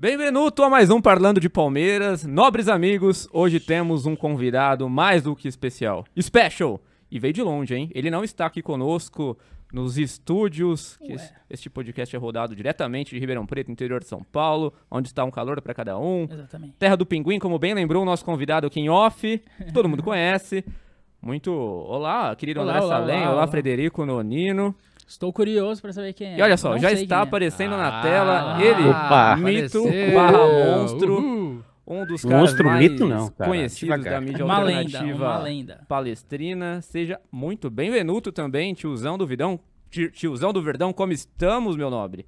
Bem-vindo a mais um Parlando de Palmeiras. Nobres amigos, hoje temos um convidado mais do que especial. Special! E veio de longe, hein? Ele não está aqui conosco nos estúdios, que este podcast é rodado diretamente de Ribeirão Preto, interior de São Paulo, onde está um calor para cada um. Exatamente. Terra do Pinguim, como bem lembrou o nosso convidado aqui em off, todo mundo conhece. Muito. Olá, querido Olá, André olá, Salem, olá, olá, olá. Frederico Nonino. Estou curioso para saber quem é. E olha só, Não já está é. aparecendo na Ah, tela ele, opa, mito apareceu. barra monstro, Uhul. um dos caras Monstro, mais mito não, cara, conhecidos da mídia Uma lenda, alternativa uma lenda. palestrina. Seja muito bem-vindo também, tiozão do Vidão. Ti- Tiozão do Verdão, como estamos, meu nobre?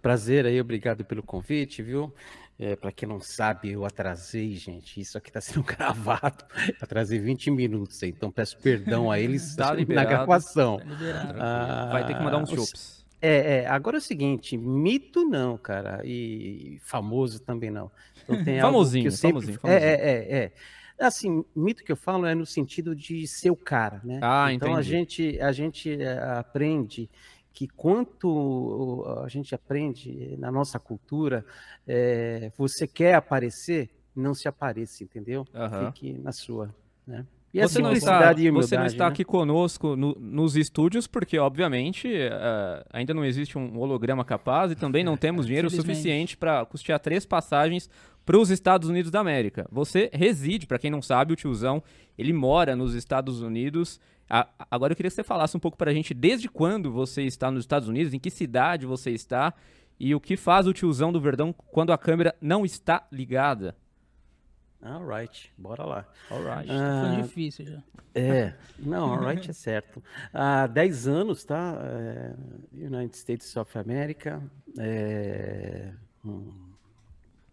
Prazer aí, obrigado pelo convite, viu? É, para quem não sabe, eu atrasei, gente. Isso aqui está sendo gravado. Atrasei 20 minutos, então peço perdão a eles Tá na gravação. Tá liberado. Ah, Vai ter que mandar uns chopps. É, é, agora é o seguinte, mito não, cara, e famoso também não. Então tem Famosinho, sempre... famosinho, É, famosinho. é, é, é. Assim, mito que eu falo é no sentido de ser o cara, né? Ah, então a entendi. gente, a gente eh, aprende que quanto a gente aprende na nossa cultura, eh, você quer aparecer, não se apareça, entendeu? Aham. Fique na sua, né? E Você não, está, simplicidade e você humildade, não está né? aqui conosco no- nos estúdios, porque, obviamente, eh, ainda não existe um holograma capaz e também não temos dinheiro suficiente para custear três passagens para os Estados Unidos da América. Você reside, para quem não sabe, o tiozão, ele mora nos Estados Unidos. Agora eu queria que você falasse um pouco para a gente desde quando você está nos Estados Unidos, em que cidade você está e o que faz o tiozão do Verdão quando a câmera não está ligada. Alright, bora lá. Alright. Tá Ah, difícil já. É, não, alright é certo. Há 10 anos, tá? É, United States of America, é um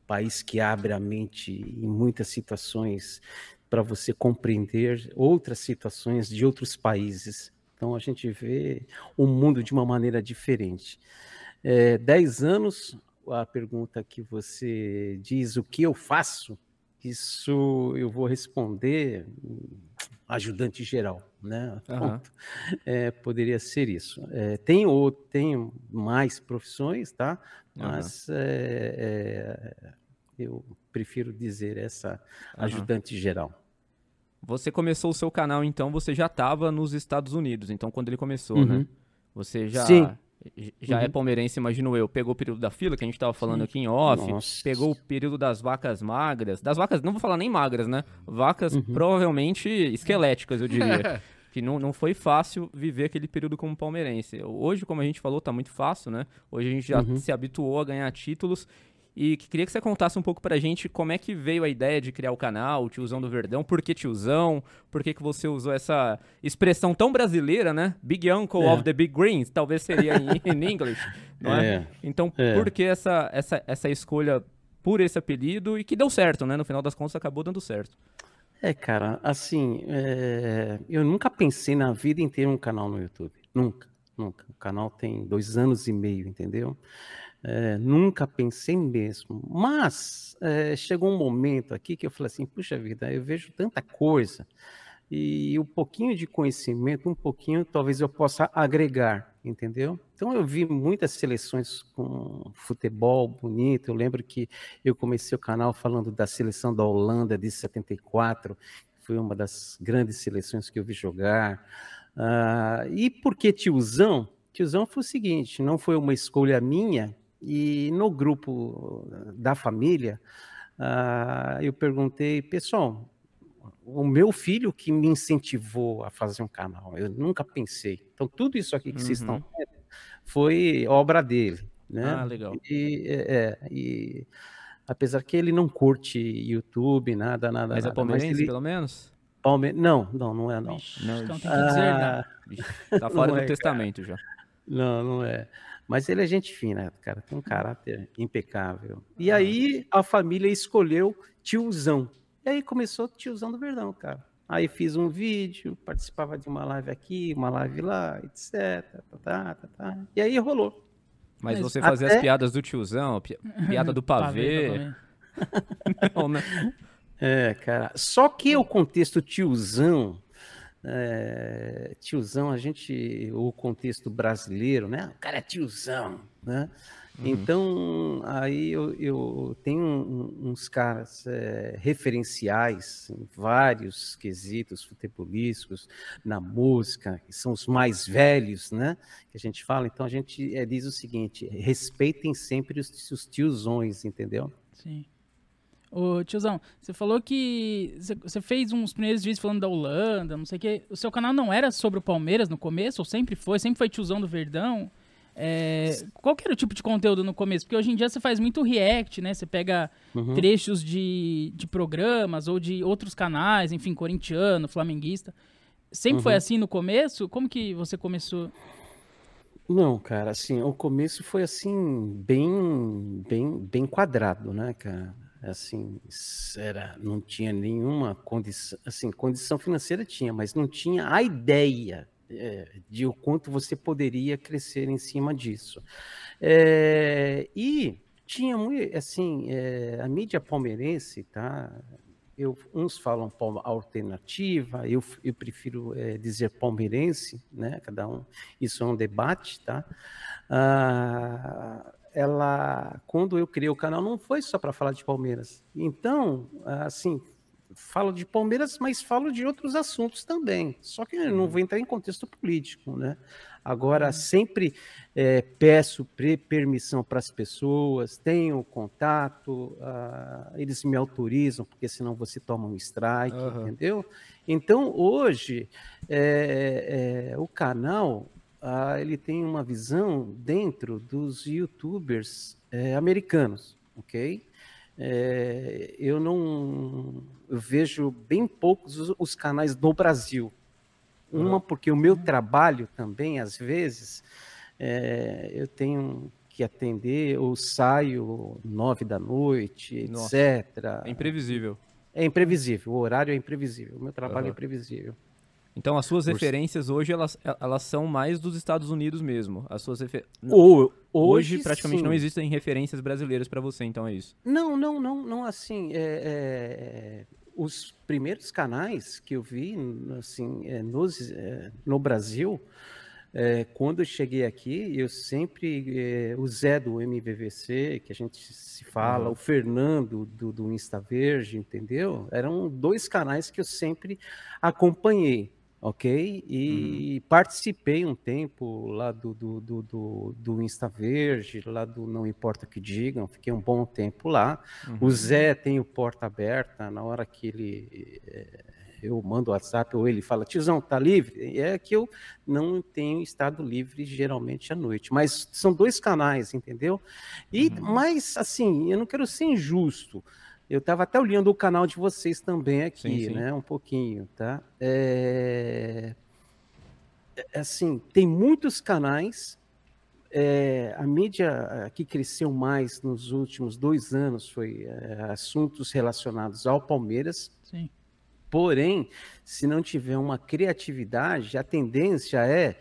país que abre a mente em muitas situações para você compreender outras situações de outros países. Então a gente vê o mundo de uma maneira diferente. É, 10 anos, a pergunta que você diz o que eu faço, isso eu vou responder ajudante geral, né? Pronto. É, poderia ser isso. É, tem, ou, tem mais profissões, tá? Mas é, é, eu prefiro dizer essa ajudante geral. Você começou o seu canal, então, você já estava nos Estados Unidos, então, quando ele começou, né? Uhum. Você já, Sim. já é Uhum. palmeirense, imagino eu. Pegou o período da fila, que a gente estava falando aqui em off. Nossa. Pegou o período das vacas magras. Das vacas, não vou falar nem magras, né? Vacas Uhum. provavelmente esqueléticas, eu diria. que não, não foi fácil viver aquele período como palmeirense. Hoje, como a gente falou, tá muito fácil, né? Hoje a gente já Uhum. se habituou a ganhar títulos. E que- queria que você contasse um pouco pra gente como é que veio a ideia de criar o canal, o Tiozão do Verdão, por que Tiozão, por que, que você usou essa expressão tão brasileira, né? Big Uncle É. of the Big Greens, talvez seria em, em inglês, não é? É. Então, É. por que essa, essa, essa escolha por esse apelido e que deu certo, né? No final das contas, acabou dando certo. É, cara, assim, é, eu nunca pensei na vida em ter um canal no YouTube. Nunca, nunca. O canal tem dois anos e meio, entendeu? É, nunca pensei mesmo. Mas é, chegou um momento aqui que eu falei assim, puxa vida, eu vejo tanta coisa e um pouquinho de conhecimento, um pouquinho, talvez eu possa agregar, entendeu? Então eu vi muitas seleções com futebol bonito. Eu lembro que eu comecei o canal falando da seleção da Holanda de 74, que foi uma das grandes seleções que eu vi jogar. Ah, e por que tiozão? Tiozão foi o seguinte: não foi uma escolha minha, e no grupo da família, ah, eu perguntei, pessoal, o meu filho que me incentivou a fazer um canal, eu nunca pensei. Então, tudo isso aqui que vocês Uhum. estão vendo foi obra dele. Né? Ah, legal. E, é, é, e apesar que ele não curte YouTube, nada, nada. Mas é nada, palmeirense, ele, pelo menos? Palme... Não, não, não é não. Vixe, Não, então tem que dizer, né? Ah, Tá fora do é, testamento já. não, não é. Mas ele é gente fina, cara, tem um caráter impecável. E aí a família escolheu tiozão. E aí começou tiozão do Verdão, cara. Aí fiz um vídeo, participava de uma live aqui, uma live lá, etc. Tá, tá, tá, tá. E aí rolou. Mas Mas você fazia as piadas do tiozão, pi- piada do pavê. pavê. Não, né? É, cara. Só que o contexto tiozão, é, tiozão, a gente, o contexto brasileiro, né? O cara é tiozão, né? Uhum. Então, aí eu, eu tenho uns caras é, referenciais em vários quesitos futebolísticos, na música, que são os mais velhos, né? Que a gente fala. Então, a gente é, diz o seguinte: respeitem sempre os, os tiozões, entendeu? Sim. Ô, tiozão, você falou que você fez uns primeiros vídeos falando da Holanda, não sei o quê. O seu canal não era sobre o Palmeiras no começo? Ou sempre foi? Sempre foi tiozão do Verdão? É, qual que era o tipo de conteúdo no começo? Porque hoje em dia você faz muito react, né? Você pega uhum. trechos de, de programas ou de outros canais, enfim, corintiano, flamenguista. Sempre uhum. foi assim no começo? Como que você começou? Não, cara, assim, o começo foi assim, bem, bem, bem quadrado, né, cara? Assim, era, não tinha nenhuma condição, assim, condição financeira tinha, mas não tinha a ideia é, de o quanto você poderia crescer em cima disso. É, e tinha muito, assim, é, a mídia palmeirense, tá? Eu, uns falam alternativa, eu, eu prefiro dizer palmeirense, né? Cada um, isso é um debate, tá? Ah, ela, quando eu criei o canal, não foi só para falar de Palmeiras. Então, assim, falo de Palmeiras, mas falo de outros assuntos também. Só que eu não vou entrar em contexto político, né? Agora, uhum. sempre é, peço permissão para as pessoas, tenho contato, uh, eles me autorizam, porque senão você toma um strike, uhum. entendeu? Então, hoje, é, é, o canal uh, ele tem uma visão dentro dos youtubers é, americanos, ok? É, eu não eu vejo bem poucos os, os canais do Brasil. Uma, porque o meu trabalho também, às vezes, é, eu tenho que atender, ou saio nove da noite, Nossa, etc. É imprevisível. É imprevisível, o horário é imprevisível, o meu trabalho uhum. é imprevisível. Então as suas referências hoje elas, elas são mais dos Estados Unidos mesmo. As suas refer... hoje, hoje praticamente sim. não existem referências brasileiras para você, então é isso. Não, não, não, não assim. É, é, os primeiros canais que eu vi assim é, nos, é, no Brasil, é, quando eu cheguei aqui, eu sempre é, o Zé do MVVC, que a gente se fala, uhum. o Fernando do, do Insta Verde, entendeu? Eram dois canais que eu sempre acompanhei ok? E uhum. participei um tempo lá do, do, do, do, do Insta Verde, lá do Não Importa o que Digam, fiquei um bom tempo lá. Uhum. O Zé tem o porta aberta, na hora que ele. É, eu mando o WhatsApp ou ele fala, tiozão, tá livre? É que eu não tenho estado livre geralmente à noite. Mas são dois canais, entendeu? E, uhum. Mas, assim, eu não quero ser injusto. Eu estava até olhando o canal de vocês também aqui, sim, sim. né? Um pouquinho, tá? É... é assim, tem muitos canais. É, a mídia que cresceu mais nos últimos dois anos foi é, assuntos relacionados ao Palmeiras. Sim. Porém, se não tiver uma criatividade, a tendência é,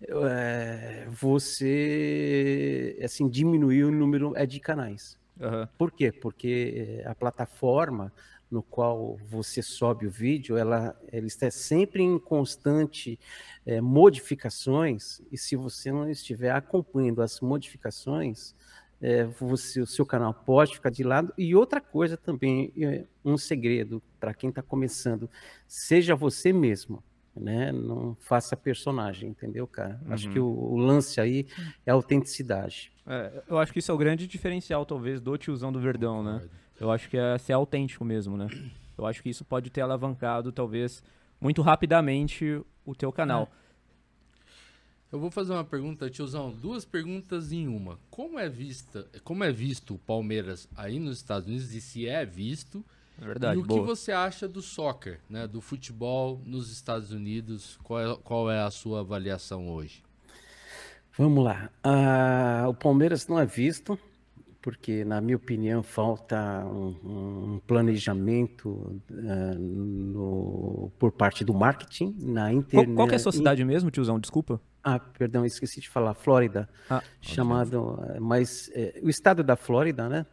é você assim diminuir o número é de canais. Uhum. Por quê? Porque eh, a plataforma no qual você sobe o vídeo, ela, ela está sempre em constante é, modificações, e se você não estiver acompanhando as modificações, é, você, o seu canal pode ficar de lado. E outra coisa também, um segredo para quem está começando, seja você mesmo né? Não faça personagem, entendeu, cara? Uhum. Acho que uhum. o, o, lance aí é a autenticidade. É, eu acho que isso é o grande diferencial, talvez, do tiozão do Verdão, né? Eu acho que é ser autêntico mesmo, né? Eu acho que isso pode ter alavancado, talvez, muito rapidamente o teu canal. É. Eu vou fazer uma pergunta, tiozão, duas perguntas em uma. Como é vista, como é visto o Palmeiras aí nos Estados Unidos e se é visto? É verdade. E o boa. que você acha do soccer, né, do futebol nos Estados Unidos? Qual é, qual é a sua avaliação hoje? Vamos lá. Uh, o Palmeiras não é visto, porque, na minha opinião, falta um, um planejamento uh, no, por parte do marketing na internet. Qual, qual é a sua cidade mesmo, tiozão? Desculpa. Ah, perdão, esqueci de falar. Flórida. Ah, chamado. Mas é, o estado da Flórida, né?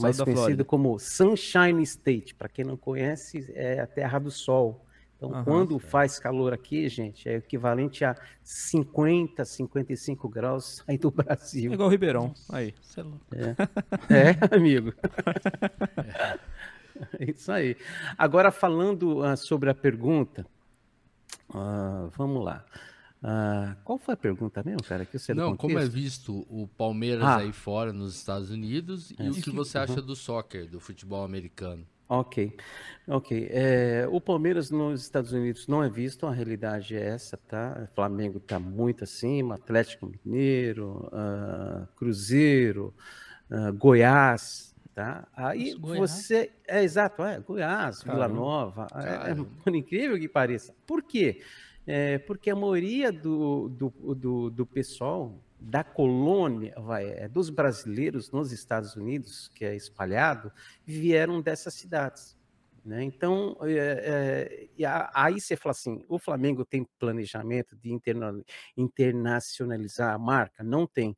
mais conhecido Flórida. como Sunshine State. Para quem não conhece, é a Terra do Sol, Então, Aham. quando faz calor aqui, gente, é equivalente a 50, 55 graus aí do É Brasil. igual o Ribeirão. Aí. Você é louco. É, amigo. É isso aí. Agora, falando ah, sobre a pergunta, ah, vamos lá. Ah, qual foi a pergunta mesmo, cara? Que do Não, como é visto o Palmeiras Ah. aí fora, nos Estados Unidos, e o que você Uhum. acha do soccer, do futebol americano? Ok, ok. É, o Palmeiras nos Estados Unidos não é visto, a realidade é essa, tá? O Flamengo está muito acima, Atlético Mineiro, ah, Cruzeiro, ah, Goiás, tá? Aí Nossa, você, é exato, é Goiás, Vila Caramba. Nova, é- é, incrível que pareça. Por quê? É, porque a maioria do, do, do, do pessoal da colônia, vai, é, dos brasileiros nos Estados Unidos, que é espalhado, vieram dessas cidades. Né? Então, é, é, aí você fala assim: o Flamengo tem planejamento de interna- internacionalizar a marca? Não tem.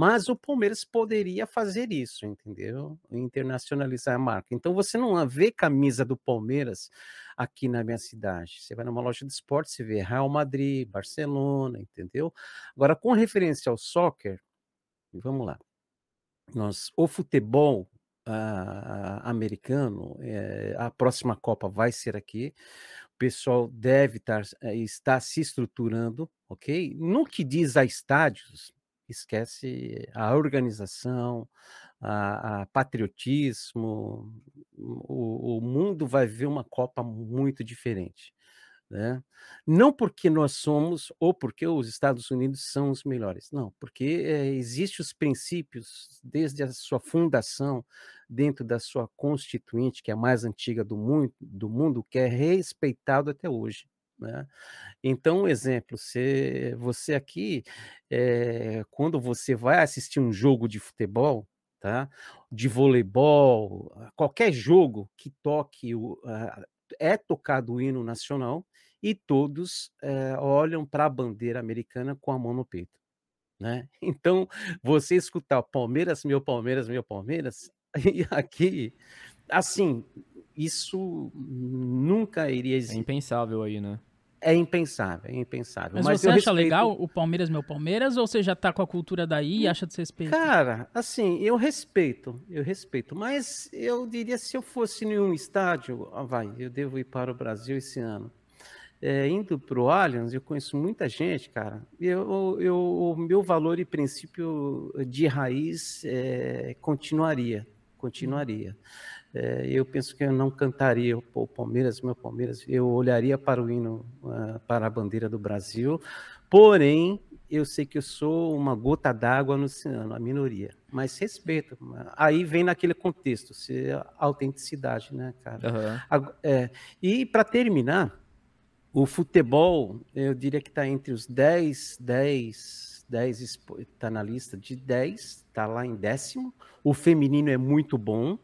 Mas o Palmeiras poderia fazer isso, entendeu? Internacionalizar a marca. Então, você não vê camisa do Palmeiras aqui na minha cidade. Você vai numa loja de esporte, você vê Real Madrid, Barcelona, entendeu? Agora, com referência ao soccer, vamos lá. Nós, o futebol ah, americano, eh, a próxima Copa vai ser aqui. O pessoal deve estar, eh, estar se estruturando, ok? No que diz a estádios, esquece a organização, a, a patriotismo. O, o mundo vai ver uma Copa muito diferente. Né? Não porque nós somos ou porque os Estados Unidos são os melhores, não, porque eh, existem os princípios desde a sua fundação, dentro da sua constituinte, que é a mais antiga do mundo, do mundo que é respeitado até hoje. Né? Então, um exemplo, você, você aqui, eh, quando você vai assistir um jogo de futebol, tá? de voleibol, qualquer jogo que toque o, a- é tocado o hino nacional e todos eh, olham para a bandeira americana com a mão no peito. Né? Então, você escutar Palmeiras, meu Palmeiras, meu Palmeiras, e aqui, assim, isso nunca iria É existir. impensável aí, né? É impensável, é impensável. Mas, Mas você acha respeito- legal o Palmeiras, meu Palmeiras, ou você já tá com a cultura daí e acha desrespeito? Cara, assim, eu respeito, eu respeito, mas eu diria se eu fosse em um estádio, ah, vai, eu devo ir para o Brasil esse ano. É, indo para o Allianz, eu conheço muita gente, cara. Eu, eu, o meu valor e princípio de raiz é, continuaria, continuaria. É, eu penso que eu não cantaria o Palmeiras, meu Palmeiras. Eu olharia para o hino, ah, para a bandeira do Brasil. Porém, eu sei que eu sou uma gota d'água no oceano, a minoria. Mas respeito. Aí vem naquele contexto, se a autenticidade, né, cara? Ag- é, e para terminar, o futebol, eu diria que está entre os 10, 10, 10 está na lista de 10, está lá em décimo. O feminino é muito bom,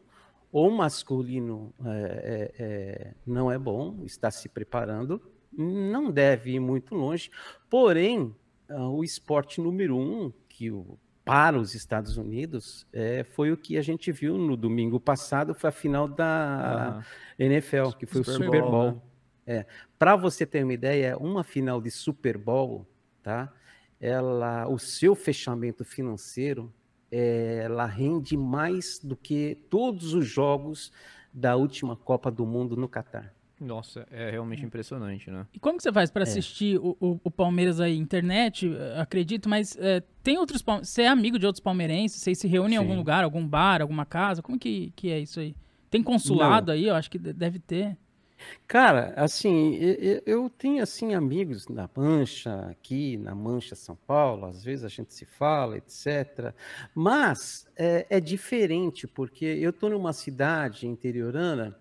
o masculino é, é, é, não é bom, está se preparando, não deve ir muito longe. Porém, ah, o esporte número um que o para os Estados Unidos é, foi o que a gente viu no domingo passado, foi a final da Ah, NFL, que foi Super o Super Bowl, Bowl. né? É, para você ter uma ideia, uma final de Super Bowl, tá? Ela, o seu fechamento financeiro, é, ela rende mais do que todos os jogos da última Copa do Mundo no Catar. nossa, é realmente impressionante, né? E como que você faz É. pra assistir o, o- o Palmeiras aí? Internet, eh, acredito, mas eh, tem outros Você é amigo de outros palmeirenses? Vocês se reúnem em algum lugar, algum bar, alguma casa? Como que, que é isso aí? Tem consulado aí? Eu acho que de- deve ter. Cara, assim, e- e- eu tenho assim amigos na Mancha, aqui na Mancha São Paulo, às vezes a gente se fala, etc. Mas é, é diferente, porque eu estou numa cidade interiorana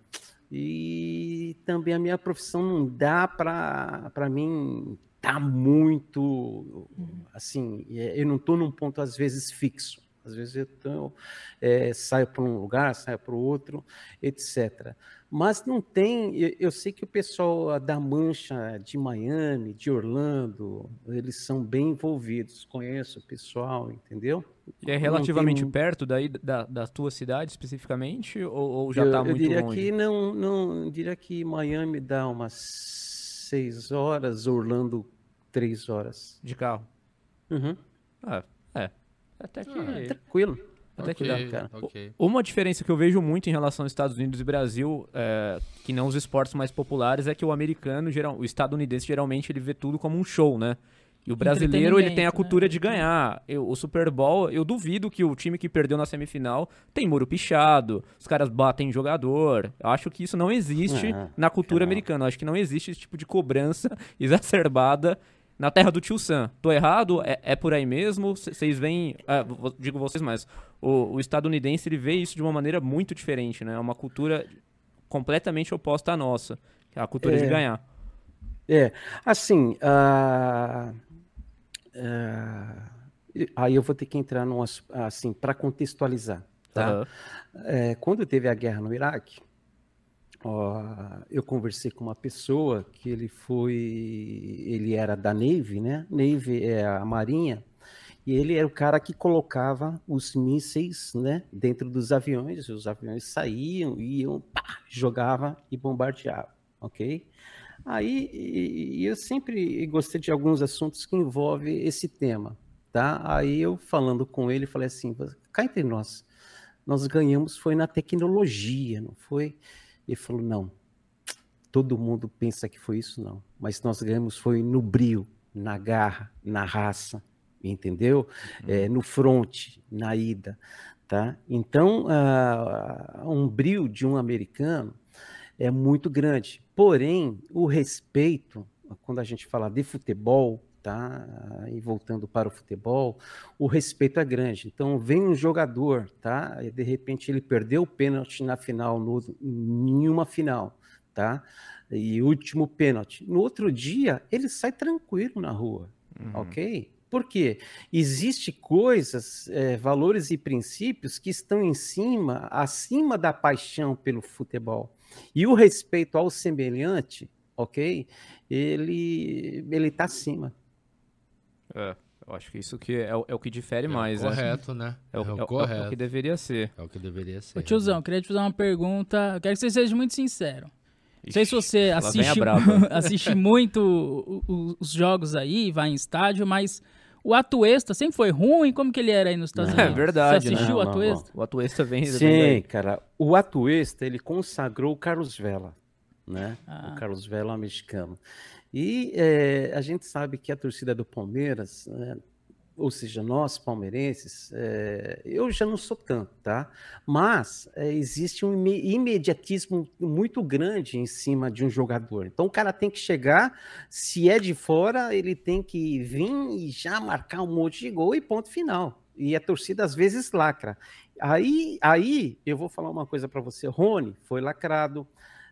e também a minha profissão não dá para para mim tá muito assim, é, eu não estou num ponto às vezes fixo. Às vezes eu tô, é, saio para um lugar, saio para o outro, etc. Mas não tem. Eu, eu sei que o pessoal da Mancha, de Miami, de Orlando, eles são bem envolvidos. Conheço o pessoal, entendeu? E é relativamente tem- perto daí da, da tua cidade especificamente? Ou, ou já eu, tá eu muito diria longe? que não, não, eu diria que Miami dá umas seis horas, Orlando, três horas. De carro. Uhum. Ah. Até que. Ah, Tranquilo. Até que Ok, dá, cara. ok. Uma diferença que eu vejo muito em relação aos Estados Unidos e Brasil, é, que não os esportes mais populares, é que o americano, geral, o estadunidense, geralmente ele vê tudo como um show, né? E o brasileiro, ele tem a cultura né? de ganhar. Eu- o Super Bowl, eu duvido que o time que perdeu na semifinal tem muro pichado, os caras batem em jogador. Eu acho que isso não existe Ah, na cultura não. americana. Eu acho que não existe esse tipo de cobrança exacerbada na terra do tio Sam. Tô errado? É, é por aí mesmo? Vocês veem. ah, digo vocês mais. O, o estadunidense ele vê isso de uma maneira muito diferente, né? É uma cultura completamente oposta à nossa. Que é a cultura de É. ganhar. É, assim, ah, ah, aí eu vou ter que entrar num, ass- assim, para contextualizar, tá? Aham. É, quando teve a guerra no Iraque, eu conversei com uma pessoa que ele foi, ele era da Navy, né? Navy é a Marinha, e ele era o cara que colocava os mísseis, né, dentro dos aviões, os aviões saíam, iam, pá, jogava e bombardeava, ok? Aí e- e eu sempre gostei de alguns assuntos que envolvem esse tema, tá? Aí eu falando com ele, falei assim, cá entre nós, nós ganhamos foi na tecnologia, não foi? Ele falou, não, todo mundo pensa que foi isso, não. Mas nós ganhamos foi no brio, na garra, na raça, entendeu? É, no fronte, na ida, tá? Então, ah, um brio de um americano é muito grande. Porém, o respeito, quando a gente fala de futebol, tá? E voltando para o futebol, o respeito é grande. Então, vem um jogador, tá? E de repente ele perdeu o pênalti na final, no, em uma final, tá? E último pênalti. No outro dia, ele sai tranquilo na rua, Uhum. ok? Por quê? Existem coisas, eh, valores e princípios que estão em cima, acima da paixão pelo futebol. E o respeito ao semelhante, ok? Ele ele está acima. É, eu acho que isso que é, o- é o que difere É mais, né? correto, né? É o, É o é o- é o correto. que deveria ser. É o que deveria ser. Ô, tiozão, queria te fazer uma pergunta. Eu quero que você seja muito sincero. Não sei se você vem assiste, assiste muito o- o- os jogos aí, vai em estádio, mas o Atuesta sempre foi ruim? Como que ele era aí nos Estados Não. Unidos? É verdade, Você né? assistiu Não, o não, Atuesta? O Atuesta vem, vem Sim, daí. cara. O Atuesta, ele consagrou o Carlos Vela, né? Ah. O Carlos Vela é um mexicano. E eh, a gente sabe que a torcida do Palmeiras, né, ou seja, nós palmeirenses, eh, eu já não sou tanto, tá? Mas eh, existe um ime- imediatismo muito grande em cima de um jogador. Então o cara tem que chegar, se é de fora, ele tem que vir e já marcar um monte de gol e ponto final. E a torcida às vezes lacra. Aí, aí eu vou falar uma coisa para você. Rony foi lacrado.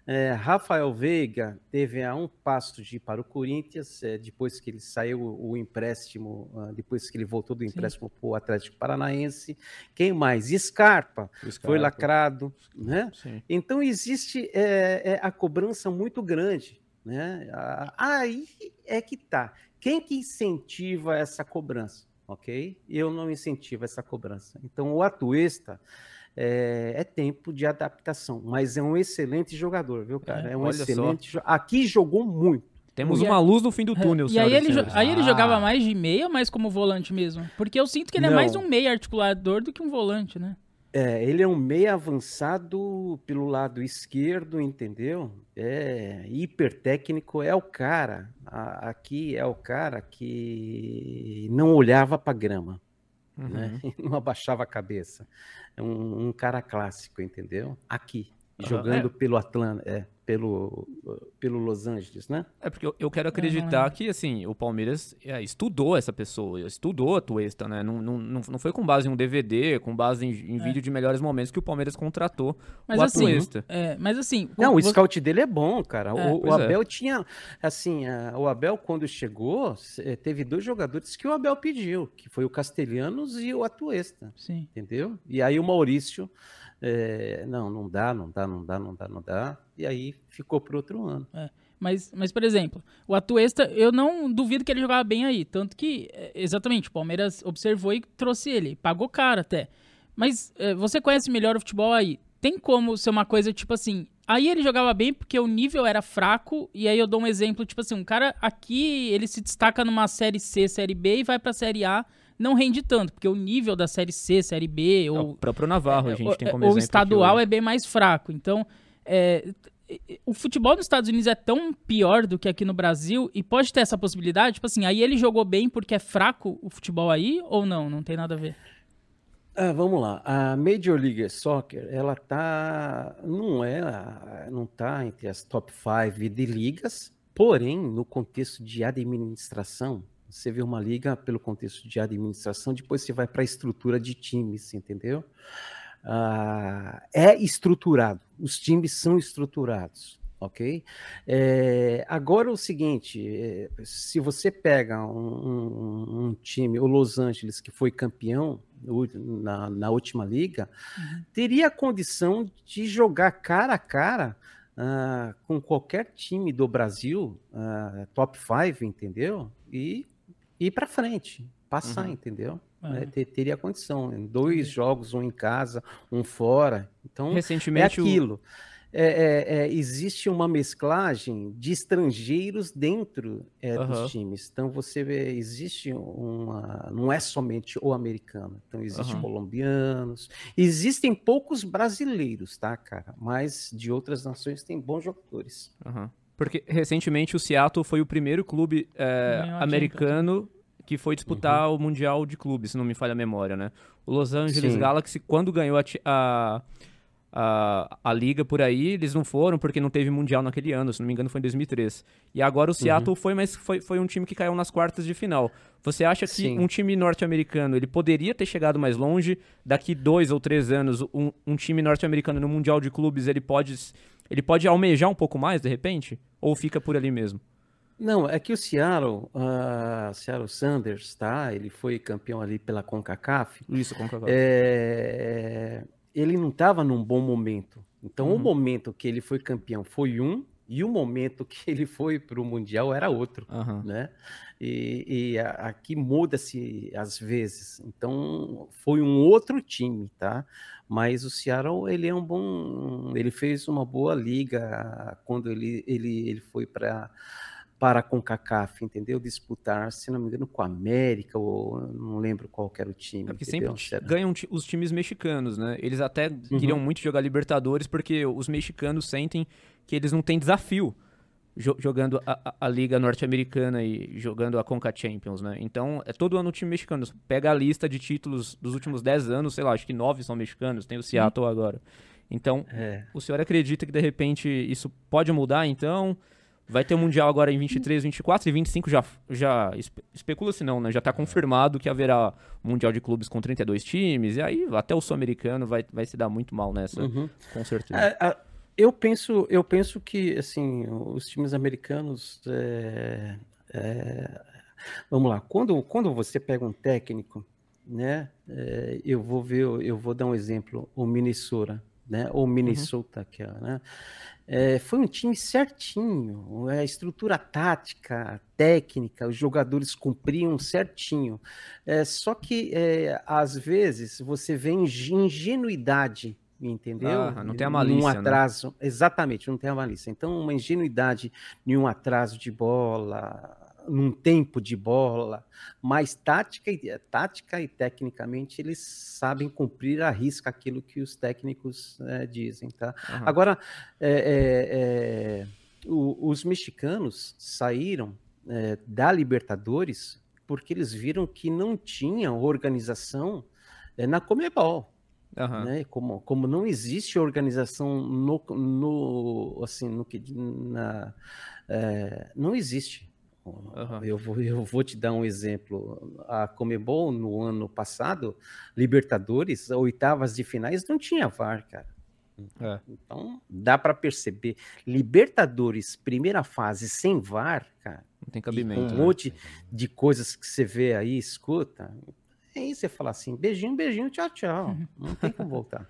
É, Rafael Veiga teve a um passo de ir para o Corinthians, é, depois que ele saiu o, empréstimo, ah, depois que ele voltou do empréstimo para o Atlético Paranaense. Quem mais? Scarpa O foi Scarpa. lacrado, né? Sim. Então existe é, é, a cobrança muito grande, né? Aí é que tá. Quem que incentiva essa cobrança, ok? Eu não incentivo essa cobrança. Então o Atuesta é, é tempo de adaptação, mas é um excelente jogador, viu, cara? É, um olha só. excelente. jo- Aqui jogou muito. Temos E uma luz no fim do túnel, É, e aí ele, jo- aí ele Ah. jogava mais de meia ou mais como volante mesmo? Porque eu sinto que ele é Não. mais um meia articulador do que um volante, né? É, ele é um meio avançado pelo lado esquerdo, entendeu? É hiper técnico, é o cara. a- aqui é o cara que não olhava para grama, Uhum. né? Não abaixava a cabeça. É um, um cara clássico, entendeu? Aqui, jogando é. pelo Atlanta, é, pelo, pelo Los Angeles, né? É porque eu, eu quero acreditar que, assim, o Palmeiras é, estudou essa pessoa, estudou a Tuesta, né? Não, não, não, não foi com base em um DVD, com base em, em É. vídeo de melhores momentos que o Palmeiras contratou Mas o assim, Atuesta. é, mas assim, Não, o você- scout dele é bom, cara. É, o, o é. Abel tinha, assim, a- o Abel quando chegou, eh, teve dois jogadores que o Abel pediu, que foi o Castelhanos e o Atuesta, sim. entendeu? E aí o Maurício, eh, não, não dá, não dá, não dá, não dá, não dá, e aí ficou para outro ano. Mas, mas, por exemplo, o Atuesta, eu não duvido que ele jogava bem aí. Tanto que, é, exatamente, o Palmeiras observou e trouxe ele. Pagou caro até. Mas é, você conhece melhor o futebol aí. Tem como ser uma coisa tipo assim: aí ele jogava bem porque o nível era fraco, e aí eu dou um exemplo, tipo assim, um cara aqui, ele se destaca numa série C, série B e vai pra série A, não rende tanto, porque o nível da série C, série B, ou O próprio Navarro, a gente o- tem como o exemplo. aqui estadual é bem mais fraco. Então, é, o futebol nos Estados Unidos é tão pior do que aqui no Brasil e pode ter essa possibilidade, tipo assim, aí ele jogou bem porque é fraco o futebol aí ou não? Não tem nada a ver. Ah, vamos lá. A Major League Soccer, ela tá, não é, não tá entre as top 5 de ligas, porém, no contexto de administração, você vê uma liga pelo contexto de administração, depois você vai para a estrutura de times, entendeu? Ah, é estruturado, os times são estruturados, ok? É, agora o seguinte, é, se você pega um, um- um time, o Los Angeles, que foi campeão na, na última liga, teria a condição de jogar cara a cara ah, com qualquer time do Brasil, ah, top 5, entendeu? E ir para frente, passar, Uhum. entendeu? Uhum. É, ter- teria condição, dois jogos, um em casa, um fora. Então, é Recentemente, o- aquilo. É, é, é, existe uma mesclagem de estrangeiros dentro é, Aham. dos times. Então você vê, existe uma. Não é somente o americano. Então existem Aham. colombianos. Existem poucos brasileiros, tá, cara? Mas de outras nações tem bons jogadores. Aham. Porque recentemente o Seattle foi o primeiro clube é, a americano que foi disputar o Mundial de Clubes, se não me falha a memória, né? O Los Angeles Sim. Galaxy, quando ganhou a, a, a, a liga por aí, eles não foram porque não teve Mundial naquele ano, se não me engano foi em 2003. E agora o Seattle foi, mas foi, foi um time que caiu nas quartas de final. Você acha que Sim. um time norte-americano ele poderia ter chegado mais longe? Daqui dois ou três anos, um, um time norte-americano no Mundial de Clubes ele pode, ele pode almejar um pouco mais de repente? Ou fica por ali mesmo? Não, é que o Seattle, ah, Seattle Sanders, tá? Ele foi campeão ali pela CONCACAF. Isso, com É, ele não estava num bom momento. Então, o Uhum. momento que ele foi campeão foi um, e o momento que ele foi para o Mundial era outro, Aham. né? E, e a- aqui muda-se às vezes. Então, foi um outro time, tá? Mas o Seattle, ele é um bom... Ele fez uma boa liga quando ele, ele, ele foi para para a CONCACAF, entendeu? Disputar, se não me engano, com a América, ou não lembro qual era o time. É porque entendeu? sempre ganham os times mexicanos, né? Eles até Uhum. queriam muito jogar Libertadores porque os mexicanos sentem que eles não têm desafio jo- jogando a, a- a Liga Norte-Americana e jogando a Conca Champions, né? Então, é todo ano o time mexicano. Pega a lista de títulos dos últimos 10 anos, sei lá, acho que 9 são mexicanos, tem o Seattle agora. Então, É. o senhor acredita que de repente isso pode mudar, então? Vai ter o Mundial agora em 23, 24 e 25 já, já espe- especula-se não, né? Já tá confirmado que haverá Mundial de Clubes com 32 times, e aí até o Sul-Americano vai, vai se dar muito mal nessa, Uhum. com certeza. É, a- eu penso, eu penso que assim os times americanos, é, é, vamos lá, quando, quando você pega um técnico, né? é, eu vou ver, eu vou dar um exemplo, o Minnesota, né? Ou Minnesota, que é, né? É, foi um time certinho, a estrutura tática, técnica, os jogadores cumpriam certinho. É, só que é, às vezes você vê inge- ingenuidade, entendeu? Ah, não tem a malícia, né? atraso, exatamente, não tem a malícia. Então, uma ingenuidade em um atraso de bola, num tempo de bola, mas tática e, tática e tecnicamente eles sabem cumprir a risca aquilo que os técnicos eh, dizem, tá? Aham. Agora, é, é, é, o- os mexicanos saíram é, da Libertadores porque eles viram que não tinha organização é, na Comebol, Aham. né? Como, como não existe organização no, no assim, no que na, é, não existe. Aham. Eu, vou, eu vou te dar um exemplo. A Comebol, no ano passado, Libertadores, oitavas de finais, não tinha VAR, cara. É. Então, dá para perceber. Libertadores, primeira fase, sem VAR, cara, Não tem cabimento. um né? monte de coisas que você vê aí, escuta. Aí você fala assim, beijinho, beijinho, tchau, tchau. Não tem como voltar.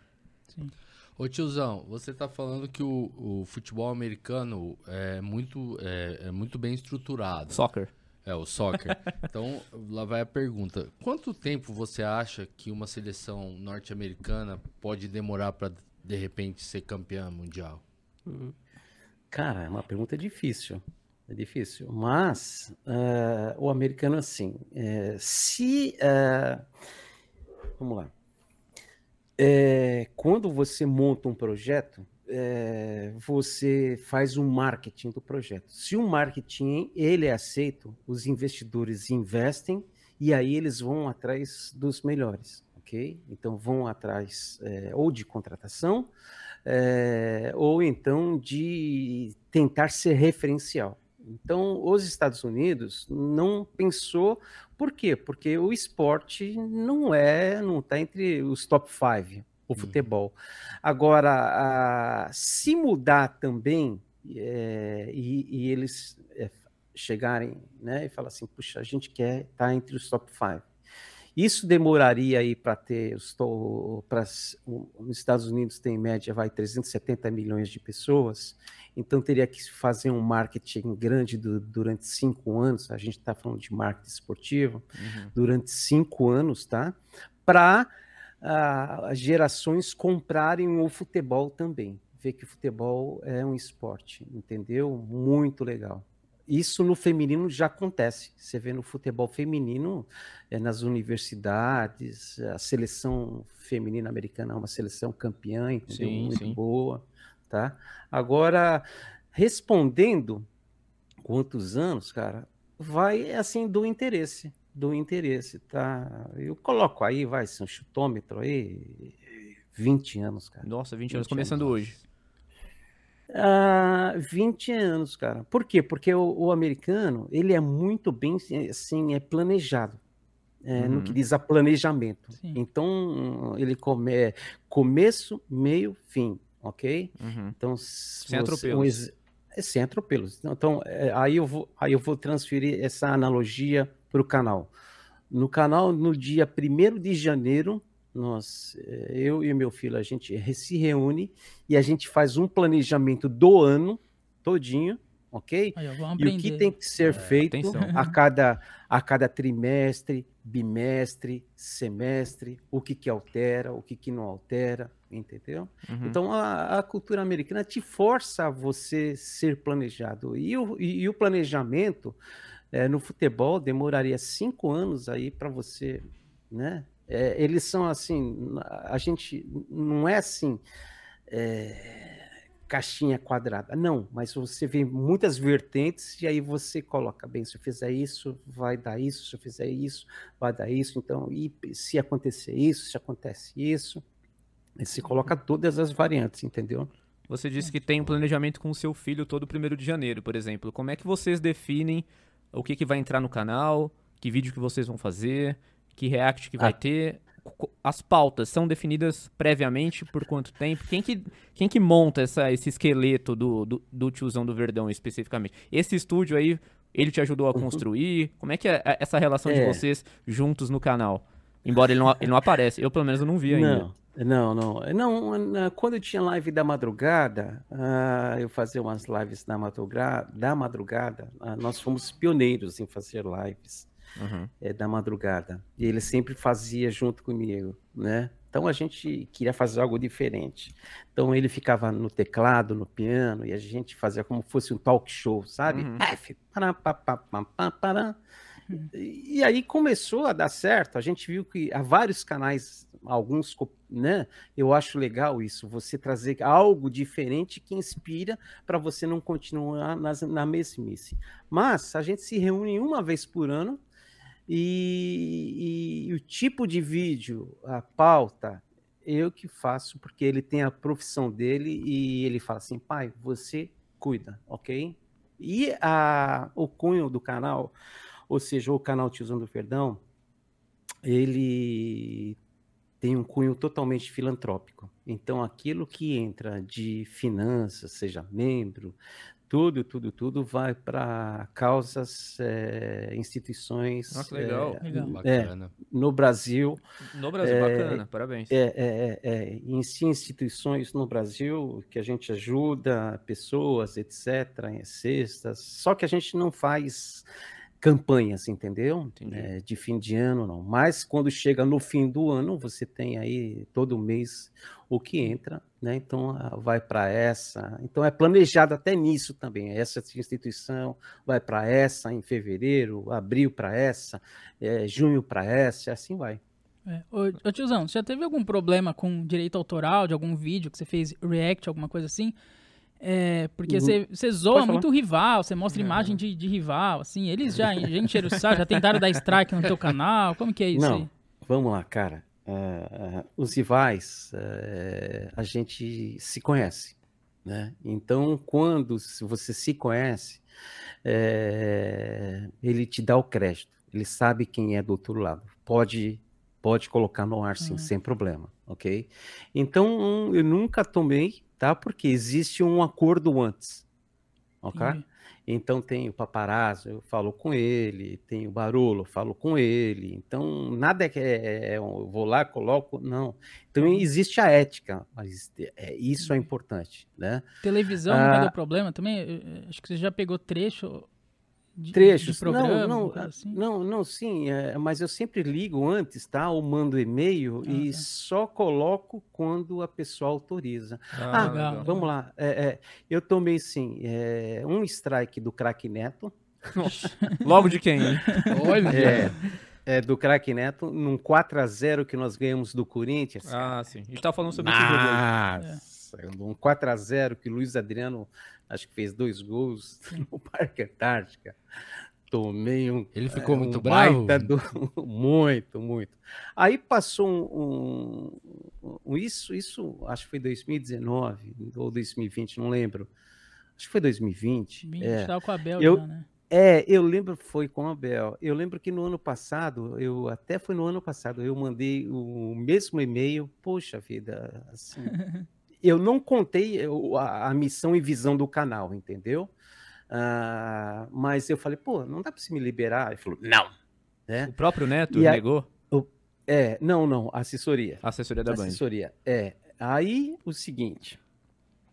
Ô tiozão, você tá falando que o, o futebol americano é muito, é, é muito bem estruturado. Soccer. É, o soccer. Então, lá vai a pergunta. Quanto tempo você acha que uma seleção norte-americana pode demorar para de repente ser campeã mundial? Cara, é uma pergunta difícil. É difícil. Mas uh, o americano, assim, é, se. Uh, vamos lá. É, quando você monta um projeto, é, você faz um marketing do projeto. Se o marketing ele é aceito, os investidores investem e aí eles vão atrás dos melhores, ok? Então vão atrás é, ou de contratação é, ou então de tentar ser referencial. Então, os Estados Unidos não pensou, por quê? Porque o esporte não é, não está entre os top five, o futebol. Agora, a, se mudar também é, e, e, eles é, chegarem né, e falar assim, puxa, a gente quer estar tá entre os top five. Isso demoraria aí para ter para os Estados Unidos tem em média vai 370 milhões de pessoas, então teria que fazer um marketing grande do, durante cinco anos. A gente está falando de marketing esportivo uhum. durante cinco anos, tá? Para as gerações comprarem o futebol também. Ver que o futebol é um esporte, entendeu? Muito legal. Isso no feminino já acontece. Você vê no futebol feminino, é, nas universidades, a seleção feminina americana é uma seleção campeã, entendeu? Sim, muito sim. boa. Tá? Agora, respondendo quantos anos, cara, vai assim do interesse do interesse, tá? Eu coloco aí, vai ser um chutômetro aí, 20 anos, cara. Nossa, 20, 20 anos, começando anos. hoje. Ah, 20 anos, cara. Por quê? Porque o, o americano, ele é muito bem, assim, é planejado. É, uhum. No que uhum. diz a planejamento. Sim. Então, ele come começo, meio, fim, ok? Uhum. Então, sem atropelos. Um, é, sem atropelos. Então, é, aí, eu vou, aí eu vou transferir essa analogia para o canal. No canal, no dia 1 de janeiro, nós, eh, eu e meu filho, a gente se reúne e a gente faz um planejamento do ano todinho, ok? Aí, e o que tem que ser é, feito a cada, a cada trimestre, bimestre, semestre, o que, que altera, o que, que não altera, entendeu? Uhum. Então a, a, cultura americana te força a você ser planejado. E o, e, e o planejamento é, no futebol demoraria cinco anos aí para você, né? É, eles são assim, a gente não é assim é, caixinha quadrada, não, mas você vê muitas vertentes e aí você coloca bem, se eu fizer isso, vai dar isso, se eu fizer isso, vai dar isso, então, e se acontecer isso, se acontece isso, e se coloca todas as variantes, entendeu? Você disse que tem um planejamento com o seu filho todo primeiro de janeiro, por exemplo. Como é que vocês definem o que, que vai entrar no canal, que vídeo que vocês vão fazer, que react que vai ah. ter. As pautas são definidas previamente por quanto tempo? Quem que, quem que monta essa, esse esqueleto do, do, do tiozão do Verdão especificamente? Esse estúdio aí, ele te ajudou a uhum. construir? Como é que é essa relação é. de vocês juntos no canal? Embora ele não, ele não aparece. Eu, pelo menos, não vi ainda. Não. Não, não, não. Quando eu tinha live da madrugada, uh, eu fazia umas lives da madrugada. Da madrugada, uh, nós fomos pioneiros em fazer lives uhum. é, da madrugada. E ele sempre fazia junto comigo, né? Então a gente queria fazer algo diferente. Então ele ficava no teclado, no piano, e a gente fazia como fosse um talk show, sabe? Uhum. E aí começou a dar certo. A gente viu que há vários canais, alguns, né? Eu acho legal isso, você trazer algo diferente que inspira para você não continuar nas, na mesmice. Mas a gente se reúne uma vez por ano e, e o tipo de vídeo, a pauta, eu que faço, porque ele tem a profissão dele e ele fala assim, pai, você cuida, ok? E a, o cunho do canal ou seja, o canal Tiozão do Perdão, ele tem um cunho totalmente filantrópico. Então, aquilo que entra de finanças, seja membro, tudo, tudo, tudo vai para causas, é, instituições. Ah, que legal. É, legal. É, no Brasil. No Brasil, bacana, parabéns. É, é, é, em si, instituições no Brasil que a gente ajuda pessoas, etc., em cestas, só que a gente não faz campanhas, entendeu? É, de fim de ano, não. Mas quando chega no fim do ano, você tem aí todo mês o que entra, né? Então ah, vai para essa. Então é planejado até nisso também. Essa instituição vai para essa em fevereiro, abril para essa, é, junho para essa, e assim vai. É. Ô, ô, tiozão, você já teve algum problema com direito autoral de algum vídeo que você fez react, alguma coisa assim? É, porque Uhum. você, você zoa muito o rival, você mostra imagem de, de rival, assim. Eles já, já encheram o saco, já tentaram dar strike no teu canal. Como que é isso Não, aí? vamos lá, cara. Ah, ah, os rivais, eh, a gente se conhece, né? Então, quando se você se conhece, ele te dá o crédito. Ele sabe quem é do outro lado. Pode, pode colocar no ar, sim, Uhum. sem problema, ok? Então, eu nunca tomei, tá? Porque existe um acordo antes, ok? Entendi. Então tem o paparazzo, eu falo com ele, tem o Barolo, eu falo com ele. Então nada é que é, é- eu vou lá, coloco, não. Então Uhum. existe a ética, mas é, isso é importante, né? Televisão Ah. deu problema também? Eu Acho que você já pegou trecho de, Trechos, de programa, não, não, assim? não, não, sim, é, mas eu sempre ligo antes, tá? Ou mando e-mail Ah, e tá. só coloco quando a pessoa autoriza. Ah, legal. Vamos lá, é, é, eu tomei sim é, um strike do craque Neto. Logo de quem? hein? Olha, É, é, do craque Neto, num 4x0 que nós ganhamos do Corinthians. Ah, sim. A gente tava falando sobre esse jogo aí. Nossa, um 4x0 que o Luiz Adriano acho que fez dois gols no Parque Antártica. Tomei um. Ele ficou é, muito um bravo? do- muito, muito. Aí passou um, um- um- Isso, isso acho que foi 2019 ou 2020, não lembro. Acho que foi 2020. Bem, é. tava com a Bel Eu- já, né? É, eu lembro, foi com a Bel. Eu lembro que no ano passado, eu até foi no ano passado, eu mandei o mesmo e-mail. Poxa vida, assim, eu não contei eu- a, a missão e visão do canal, entendeu? Ah, mas eu falei, pô, não dá para você me liberar? Ele falou, não. Né? O próprio Neto E a- negou É, não, não, assessoria. assessoria da Band. Assessoria. É. Aí o seguinte.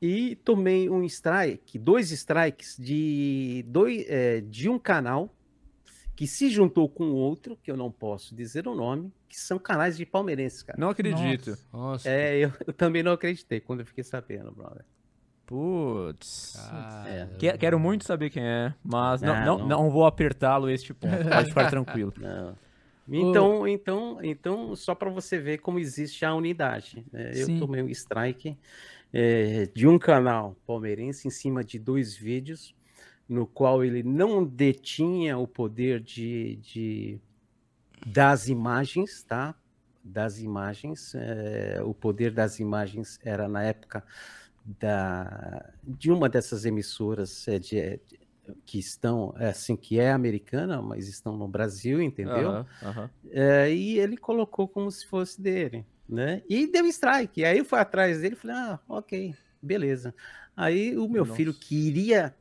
E tomei um strike, dois strikes de, dois, é, de um canal que se juntou com outro, que eu não posso dizer o nome, que são canais de palmeirenses, cara. Não acredito. Nossa. Nossa. É, eu, eu também não acreditei quando eu fiquei sabendo, brother. Putz. É. Que- Quero muito saber quem é, mas não, Ah, não, não. não vou apertá-lo este ponto. Pode ficar tranquilo. Não. Então, então, então, só para você ver como existe a unidade. né? Eu Sim. tomei um strike é, de um canal palmeirense em cima de dois vídeos, no qual ele não detinha o poder de, de- das imagens, tá? Das imagens, é, o poder das imagens era na época da, de uma dessas emissoras é, de- que estão, é, assim, que é americana, mas estão no Brasil, entendeu? Aham, aham. É, e ele colocou como se fosse dele, né? E deu strike. Aí eu fui atrás dele e falei, ah, ok, beleza. Aí o meu Nossa. filho queria,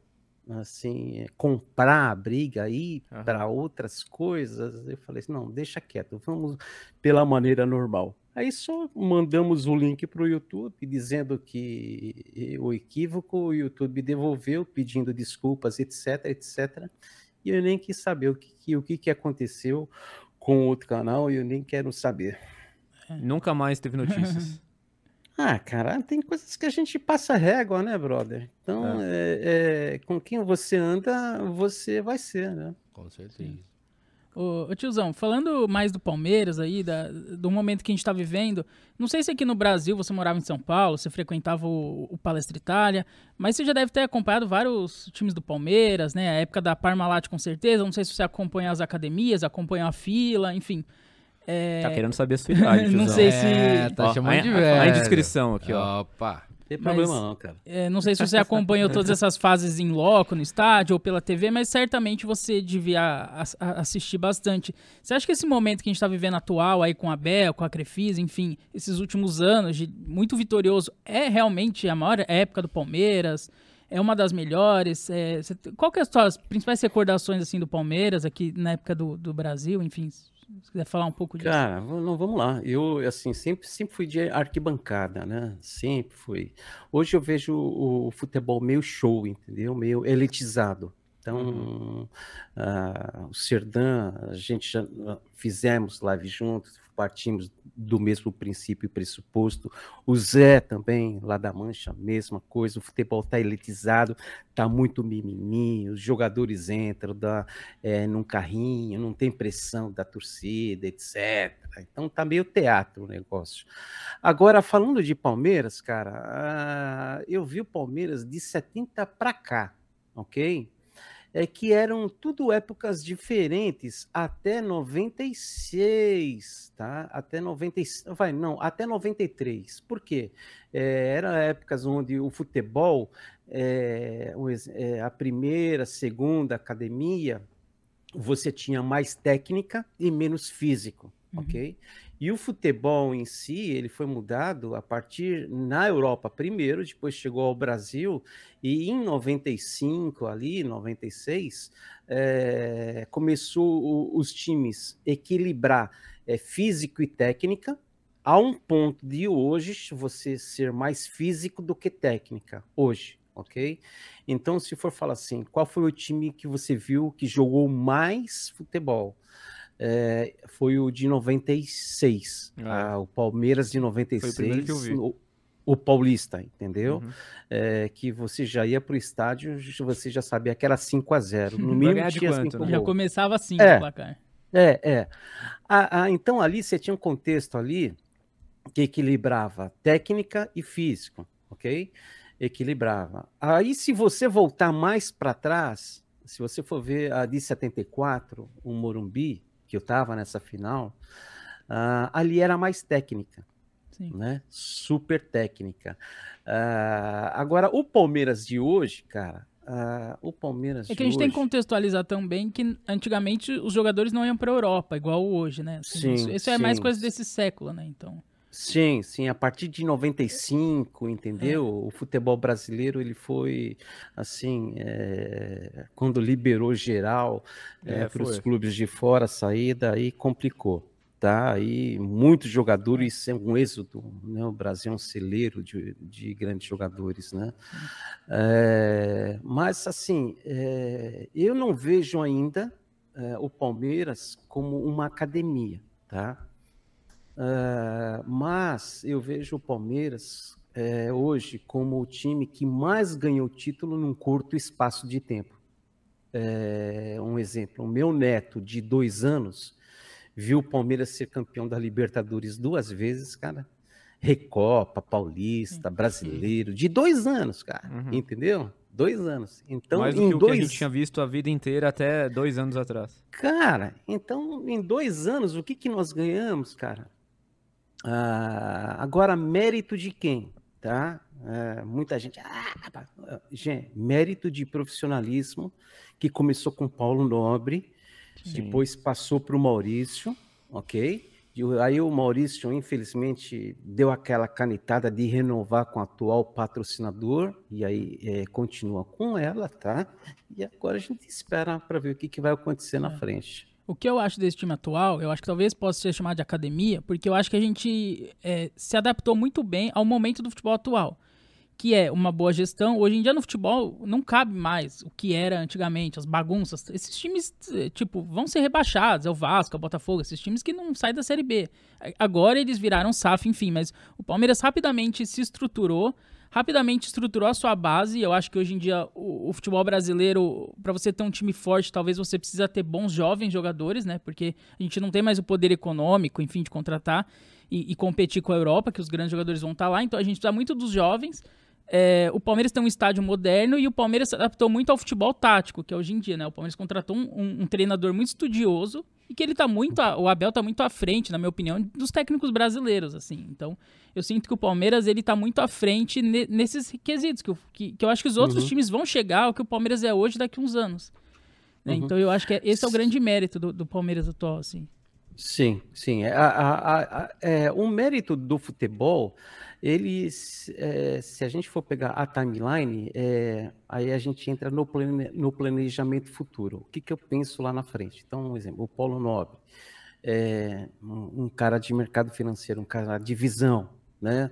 assim, comprar a briga aí Aham. para outras coisas. Eu falei assim, não, deixa quieto, vamos pela maneira normal. Aí só mandamos o link para o YouTube dizendo que o equívoco o YouTube devolveu, pedindo desculpas, etc, etc. E eu nem quis saber o que, o que, que aconteceu com o outro canal e eu nem quero saber. Nunca mais teve notícias. Ah, cara, tem coisas que a gente passa régua, né, brother? Então, é, é, com quem você anda, você vai ser, né? Com certeza. Ô, ô, tiozão, falando mais do Palmeiras aí, da- do momento que a gente tá vivendo, não sei se aqui no Brasil você morava em São Paulo, você frequentava o, o Palestra Itália, mas você já deve ter acompanhado vários times do Palmeiras, né? A época da Parmalat com certeza, não sei se você acompanha as academias, acompanha a fila, enfim. É, Tá querendo saber a sua idade, Não sei se- É, tá Ó, chamando a- de velho. A indiscrição aqui, ó. Opa. Não tem Mas- problema não, cara. É, não sei se você acompanhou todas essas fases em loco, no estádio ou pela TV, mas certamente você devia a- assistir bastante. Você acha que esse momento que a gente está vivendo atual aí com a Bel, com a Crefisa, enfim, esses últimos anos de muito vitorioso, é realmente a maior época do Palmeiras? É uma das melhores? É, você- qual que é as suas principais recordações assim do Palmeiras aqui na época do, do Brasil? Enfim, se você quiser falar um pouco disso. Cara, não, vamos lá. Eu, assim, sempre, sempre fui de arquibancada, né? Sempre fui. Hoje eu vejo o, o futebol meio show, entendeu? Meio elitizado, Então, uhum. uh, o Serdan, a gente já fizemos live juntos, partimos do mesmo princípio e pressuposto. O Zé também, lá da Mancha, mesma coisa. O futebol está elitizado, está muito mimimi, os jogadores entram dá, é, num carrinho, não tem pressão da torcida, etc. Então tá meio teatro o negócio. Agora, falando de Palmeiras, cara, uh, eu vi o Palmeiras de 70 para cá, ok? É que eram tudo épocas diferentes até 96, tá? Até 96, vai, não, até 93. Por quê? É, eram épocas onde o futebol, é, é, a primeira, segunda academia, você tinha mais técnica e menos físico, uhum. ok? E o futebol em si, ele foi mudado a partir na Europa primeiro, depois chegou ao Brasil, e em 95, ali, 96, é, começou o, os times equilibrar é, físico e técnica, a um ponto de hoje você ser mais físico do que técnica, hoje, ok? Então, se for falar assim, qual foi o time que você viu que jogou mais futebol? É, foi o de 96. Ah. Ah, o Palmeiras de 96. O, o, Paulista, entendeu? Uhum. É, que você já ia para o estádio, você já sabia que era 5 a 0 No mínimo tinha quanto, né? Já começava assim é, o placar. É, é. Ah, ah, então ali você tinha um contexto ali que equilibrava técnica e físico, ok? Equilibrava. Aí, se você voltar mais para trás, se você for ver a de 74, o Morumbi, que eu estava nessa final, uh, ali era mais técnica. Sim. Né? Super técnica. Uh, agora, o Palmeiras de hoje, cara, Uh, o Palmeiras. É que a gente hoje... tem que contextualizar também que antigamente os jogadores não iam para a Europa, igual hoje, né? Assim, sim, isso, isso é mais coisa desse século, né? Então. Sim, sim, a partir de 95, entendeu? É. O futebol brasileiro ele foi assim, é, quando liberou geral é, para os clubes de fora sair, daí complicou, tá? Aí muitos jogadores, é um êxodo, né? O Brasil é um celeiro de, de grandes jogadores, né? É, mas assim, é, eu não vejo ainda é, o Palmeiras como uma academia, tá? Uh, mas eu vejo o Palmeiras é, hoje como o time que mais ganhou título num curto espaço de tempo. É, um exemplo: o meu neto de dois anos viu o Palmeiras ser campeão da Libertadores duas vezes, cara. Recopa, Paulista, Brasileiro, de dois anos, cara. Uhum. Entendeu? Dois anos. Então, Mais do em que o dois... que a gente tinha visto a vida inteira até dois anos atrás. Cara, então, em dois anos, o que, que nós ganhamos, cara? Ah, agora, mérito de quem? Tá? É, muita gente. Ah, gente, mérito de profissionalismo que começou com Paulo Nobre, Sim. depois passou para o Maurício, ok? E aí o Maurício, infelizmente, deu aquela canetada de renovar com o atual patrocinador, e aí é, continua com ela, tá? E agora a gente espera para ver o que, que vai acontecer na é. frente. O que eu acho desse time atual, eu acho que talvez possa ser chamado de academia, porque eu acho que a gente é, se adaptou muito bem ao momento do futebol atual, que é uma boa gestão. Hoje em dia no futebol não cabe mais o que era antigamente, as bagunças. Esses times, tipo, vão ser rebaixados, é o Vasco, é o Botafogo, esses times que não saem da Série B. Agora eles viraram SAF, enfim, mas o Palmeiras rapidamente se estruturou, rapidamente estruturou a sua base. Eu acho que hoje em dia o, o futebol brasileiro, para você ter um time forte, talvez você precisa ter bons jovens jogadores, né? Porque a gente não tem mais o poder econômico, enfim, de contratar e, e competir com a Europa, que os grandes jogadores vão estar tá lá. Então a gente precisa muito dos jovens. É, o Palmeiras tem um estádio moderno e o Palmeiras se adaptou muito ao futebol tático, que é hoje em dia, né? O Palmeiras contratou um, um, um treinador muito estudioso e que ele tá muito. A, o Abel tá muito à frente, na minha opinião, dos técnicos brasileiros, assim. Então, eu sinto que o Palmeiras ele tá muito à frente ne, nesses quesitos, que, que, que, eu acho que os outros uhum. times vão chegar ao que o Palmeiras é hoje daqui a uns anos. Né? Uhum. Então eu acho que é, esse é o grande mérito do, do Palmeiras atual, assim. Sim, sim. É, a, a, a, é, o mérito do futebol eles, é, se a gente for pegar a timeline, é, aí a gente entra no, plane, no planejamento futuro. O que, que eu penso lá na frente? Então, um exemplo, o Paulo Nobre, é, um, um, cara de mercado financeiro, um cara de visão, né?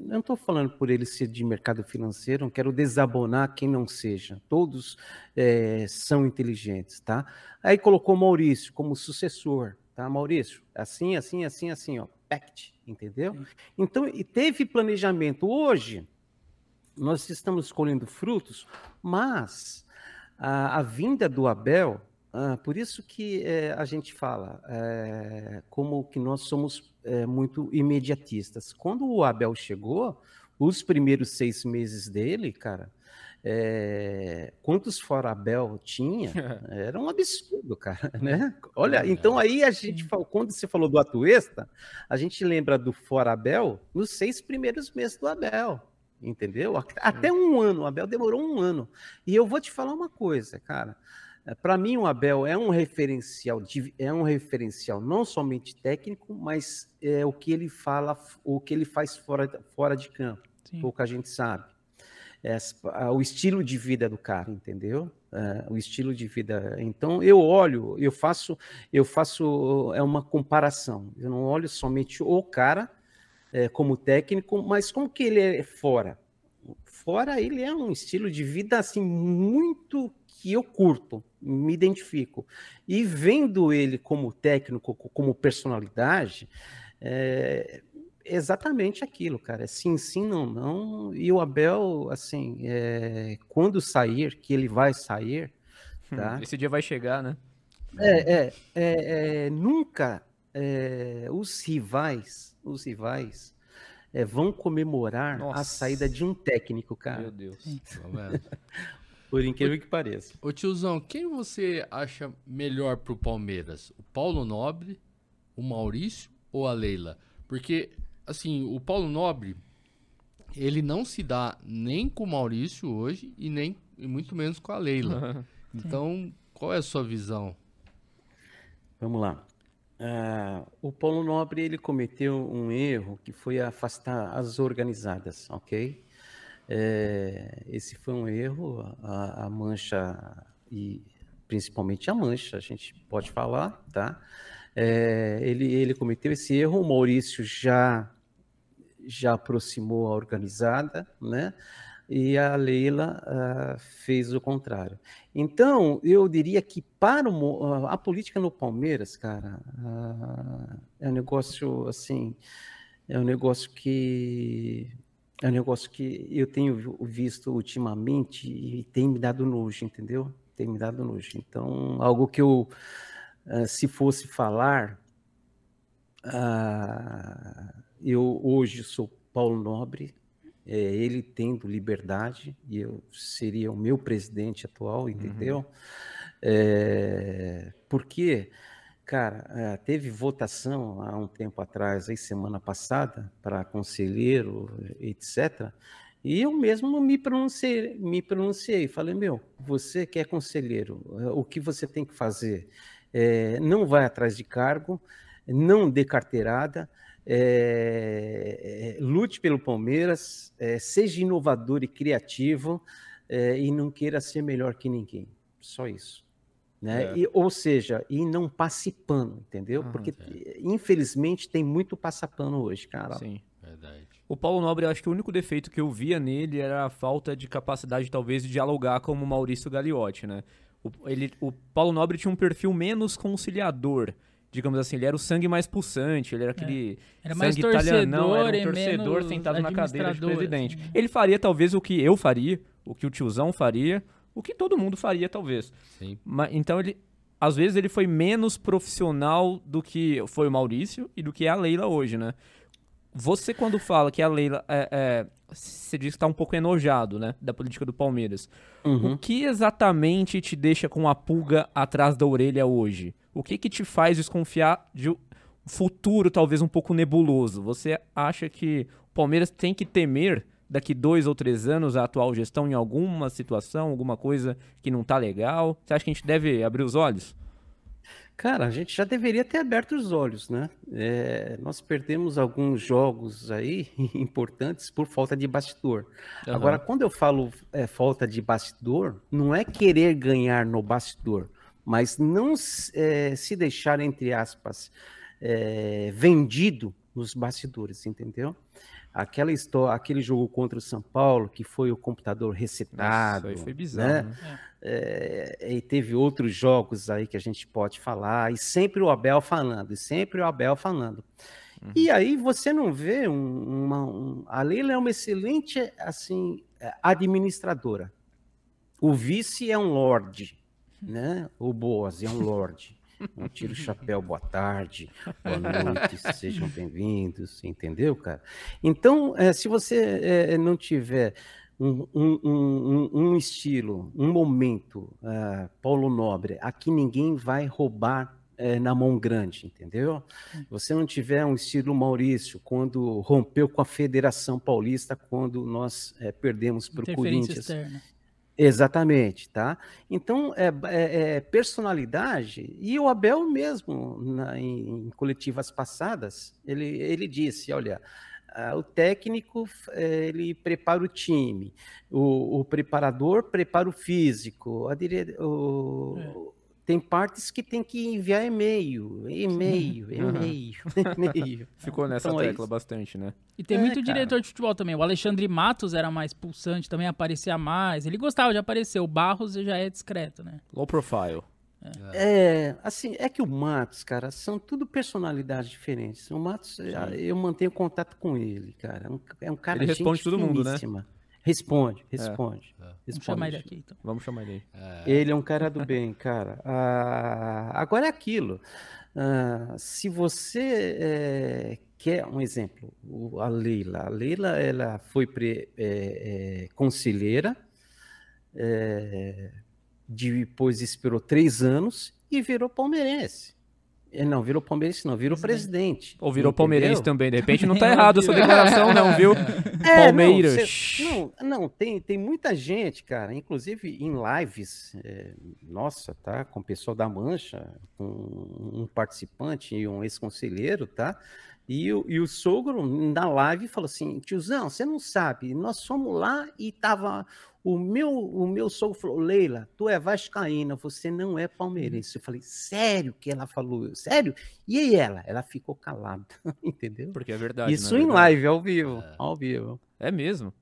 Não estou falando por ele ser de mercado financeiro, não quero desabonar quem não seja. Todos é, são inteligentes, tá? Aí colocou Maurício como sucessor, tá? Maurício, assim, assim, assim, assim, ó, pact, entendeu? Então, e teve planejamento. Hoje, nós estamos colhendo frutos, mas a, a vinda do Abel, ah, por isso que é, a gente fala é, como que nós somos é, muito imediatistas. Quando o Abel chegou, os primeiros seis meses dele, cara, é, quantos fora Abel tinha, era um absurdo, cara, né? Olha, então aí a gente falou, quando você falou do Atuesta, a gente lembra do fora Abel nos seis primeiros meses do Abel, entendeu? Até um ano, o Abel demorou um ano. E eu vou te falar uma coisa, cara, para mim, o Abel é um referencial, é um referencial não somente técnico, mas é o que ele fala, o que ele faz fora, fora de campo. Sim. Pouca gente sabe. O estilo de vida do cara, entendeu? É, o estilo de vida. Então eu olho, eu faço, eu faço é uma comparação. Eu não olho somente o cara é, como técnico, mas como que ele é fora. Fora ele é um estilo de vida assim muito que eu curto, me identifico. E vendo ele como técnico, como personalidade, é exatamente aquilo, cara. É sim, sim, não, não. E o Abel, assim, é, quando sair, que ele vai sair, hum, tá? Esse dia vai chegar, né? É, é, é, é nunca é, os rivais, os rivais é, vão comemorar Nossa. a saída de um técnico, cara. Meu Deus. Por incrível que pareça. Ô tiozão, quem você acha melhor pro Palmeiras? O Paulo Nobre, o Maurício ou a Leila? Porque, assim, o Paulo Nobre, ele não se dá nem com o Maurício hoje e nem e muito menos com a Leila. então, qual é a sua visão? Vamos lá. Uh, o Paulo Nobre ele cometeu um erro que foi afastar as organizadas, ok? É, esse foi um erro, a, a, mancha e principalmente a mancha, a gente pode falar, tá? É, ele, ele cometeu esse erro, o Maurício já já aproximou a organizada, né? E a Leila uh, fez o contrário. Então, eu diria que para o, a política no Palmeiras, cara, uh, é um negócio assim, é um negócio que é um negócio que eu tenho visto ultimamente e tem me dado nojo, entendeu? Tem me dado nojo. Então, algo que eu, uh, se fosse falar, uh, eu hoje sou Paulo Nobre, é, ele tendo liberdade, e eu seria o meu presidente atual, entendeu? Uhum. É, porque Cara, é, teve votação há um tempo atrás, aí semana passada, para conselheiro, etc. E eu mesmo me pronunciei, me pronunciei, falei, meu, você que é conselheiro, é, o que você tem que fazer? É, não vai atrás de cargo, não dê carteirada, é, lute pelo Palmeiras, é, seja inovador e criativo é, e não queira ser melhor que ninguém. Só isso. Né? É. E, ou seja, e não passe pano, entendeu? Uhum, Porque, é. infelizmente, tem muito passapano hoje, cara. Sim, verdade. O Paulo Nobre, eu acho que o único defeito que eu via nele era a falta de capacidade, talvez, de dialogar como o Maurício Gagliotti, né? O, ele, o Paulo Nobre tinha um perfil menos conciliador digamos assim, ele era o sangue mais pulsante, ele era é. aquele é. era mais sangue italiano, era um torcedor sentado na cadeira de presidente. Assim. Ele faria talvez o que eu faria, o que o tiozão faria, o que todo mundo faria, talvez. Sim. Mas, então, ele, às vezes, ele foi menos profissional do que foi o Maurício e do que é a Leila hoje, né? Você, quando fala que a Leila. É, é, você diz que está um pouco enojado, né? Da política do Palmeiras. Uhum. O que exatamente te deixa com a pulga atrás da orelha hoje? O que, que te faz desconfiar de um futuro talvez um pouco nebuloso? Você acha que o Palmeiras tem que temer daqui dois ou três anos a atual gestão em alguma situação, alguma coisa que não está legal? Você acha que a gente deve abrir os olhos? Cara, a gente já deveria ter aberto os olhos, né? É, nós perdemos alguns jogos aí importantes por falta de bastidor. Uhum. Agora, quando eu falo é, falta de bastidor, não é querer ganhar no bastidor, mas não é, se deixar, entre aspas, é, vendido nos bastidores, entendeu? aquela história, aquele jogo contra o São Paulo, que foi o computador resetado. Nossa, aí foi bizarro, né? né? É, e teve outros jogos aí que a gente pode falar, e sempre o Abel falando, e sempre o Abel falando. E aí você não vê um- uma. um- a Leila é uma excelente assim administradora. O vice é um lorde, né? O Boas é um lorde. Não tira o chapéu, boa tarde, boa noite, sejam bem-vindos, entendeu, cara? Então, eh, se você eh, não tiver um, um- um- um- um estilo, um momento, ah, Paulo Nobre, aqui ninguém vai roubar eh, na mão grande, entendeu? Você não tiver um estilo Maurício, quando rompeu com a Federação Paulista, quando nós eh, perdemos para o Corinthians. externa. Exatamente, tá? Então, é, é- é personalidade, e o Abel mesmo, na- em, em coletivas passadas, ele, ele disse, olha, ah, o técnico, eh, ele prepara o time, o, o preparador prepara o físico, a dire... o- tem partes que tem que enviar e-mail, e-mail, e-mail, e-mail. Ficou nessa Então é tecla isso. bastante, né? E tem É, muito cara. diretor de futebol também. O Alexandre Matos era mais pulsante, também aparecia mais. Ele gostava de aparecer. O Barros já é discreto, né? Low profile. É, assim, é que o Matos, cara, são tudo personalidades diferentes. O Matos, eh, eu mantenho contato com ele, cara. É um- É um cara Ele responde todo mundo, né? Responde, responde. Vamos responde. chamar ele aqui, então. Vamos chamar ele aí. Ele é um cara do bem, cara. Ah, agora é aquilo. Ah, se você eh, quer um exemplo, a Leila. A Leila ela foi pre- eh, eh, conselheira, depois esperou três anos e virou palmeirense. Eh, Não, virou palmeirense, não, virou presidente. Ou virou entendeu? palmeirense também, de repente não tá errado essa declaração não, viu? É, Palmeiras. Não, cê- não, não, tem, tem muita gente, cara, inclusive em lives, é, nossa, tá? Com o pessoal da Mancha, com um participante e um ex-conselheiro, tá? E o, e o sogro, na live, falou assim: tiozão, você não sabe, nós fomos lá e tava. O meu, o meu sogro falou: Leila, tu é vascaína, você não é palmeirense. Eu falei: sério que ela falou? Sério? E aí ela? Ela ficou calada, entendeu? Porque é verdade, Isso é em verdade? live, ao vivo. Ao vivo. É mesmo?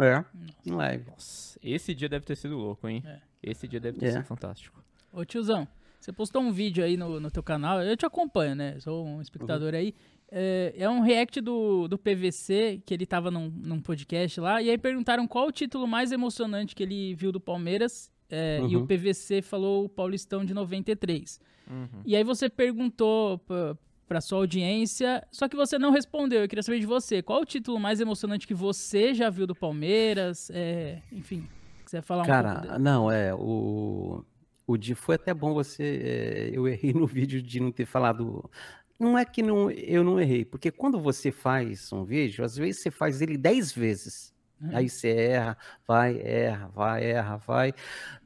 É, em live. Nossa, esse dia deve ter sido louco, hein? É. Esse dia deve ter É. sido fantástico. Ô tiozão, você postou um vídeo aí no, no teu canal, eu te acompanho, né? Sou um espectador aí. É, é um react do, do PVC, que ele tava num, num podcast lá, e aí perguntaram qual o título mais emocionante que ele viu do Palmeiras, é, e o Uhum. PVC falou o Paulistão de 93. Uhum. E aí você perguntou pra, pra sua audiência, só que você não respondeu. Eu queria saber de você, qual o título mais emocionante que você já viu do Palmeiras? É, enfim, quiser falar um pouco Cara, não, é, o, o de foi até bom você, é, eu errei no vídeo de não ter falado, não é que não, eu não errei, porque quando você faz um vídeo, às vezes você faz ele dez vezes, aí você erra, vai, erra, vai, erra, vai,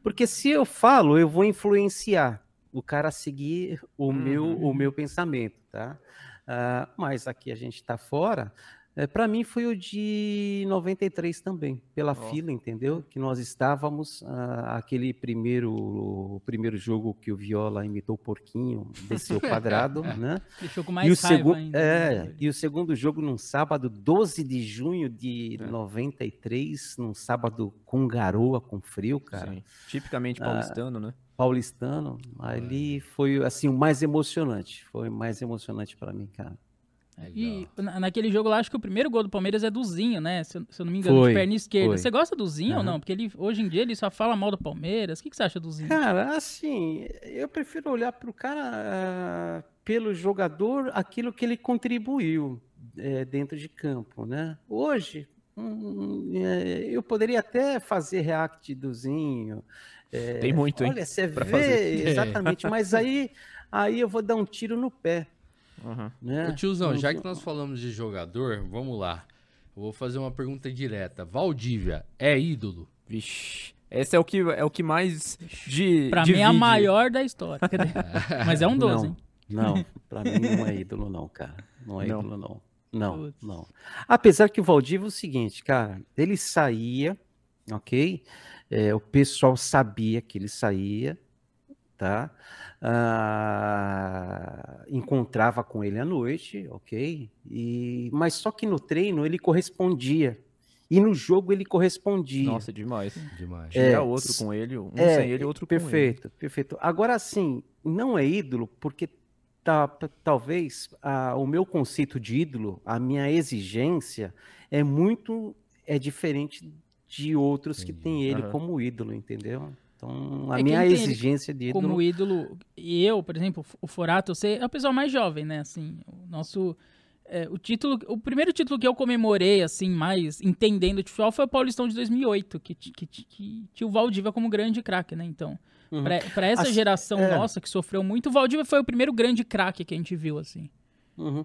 porque se eu falo, eu vou influenciar o cara a seguir o, meu, o meu pensamento, tá? Ah, mas aqui a gente tá fora, é, para mim foi o de 93 também, pela Ó. fila, entendeu? Que nós estávamos, ah, aquele primeiro, o primeiro jogo que o Viola imitou o porquinho, desceu quadrado, né? Deixou com e, mais o raiva segu- ainda. é, né? e o segundo jogo num sábado, 12 de junho de É. 93, num sábado com garoa, com frio, cara. Sim. Tipicamente Ah, paulistano, né? Paulistano, ali foi assim o mais emocionante, foi o mais emocionante para mim, cara. E na- naquele jogo lá, acho que o primeiro gol do Palmeiras é do Zinho, né? Se, eu- se eu não me engano, Foi, de perna esquerda. foi. Você gosta do Zinho ou Aham. não? Porque ele, hoje em dia ele só fala mal do Palmeiras. O que, que você acha do Zinho? Cara, assim, eu prefiro olhar para o cara ah, pelo jogador, aquilo que ele contribuiu eh, dentro de campo, né? Hoje, hum, eh, eu poderia até fazer react do Zinho. eh, Tem muito, hein, Olha, você vê fazer. exatamente, mas aí, aí eu vou dar um tiro no pé, Uhum. né? Ô tiozão, já que nós falamos de jogador, vamos lá. Eu vou fazer uma pergunta direta. Valdívia é ídolo? Vixe. Esse é o que, é o que mais de. Pra mim é a divide. maior da história. Mas é um 12, não, hein? Não, pra mim não é ídolo não, cara. Não é Não. ídolo não. Não, Putz. não. Apesar que o Valdívia é o seguinte, cara, ele saía, ok? É, o pessoal sabia que ele saía, tá? Ah, encontrava com ele à noite, ok? E, mas só que no treino ele correspondia. E no jogo ele correspondia. Nossa, demais. Demais. Tinha É, outro com ele, um é, sem ele, outro com ele. Perfeito, perfeito. Agora, assim, não é ídolo porque tá, talvez ah, o meu conceito de ídolo, a minha exigência é muito é diferente de outros que Entendi. têm ele Aham. como ídolo, entendeu? Então, a É, minha exigência de ídolo como ídolo, e eu, por exemplo, o Forato, você é a pessoa mais jovem, né? Assim, o nosso. é, o título, o primeiro título que eu comemorei, assim, mais entendendo de futebol foi o Paulistão de 2008, que, que, ti- que tinha o Valdívia como grande craque, né? Então, Uhum. pra essa Assim, geração é. nossa que sofreu muito, o Valdívia foi o primeiro grande craque que a gente viu, assim. Uhum.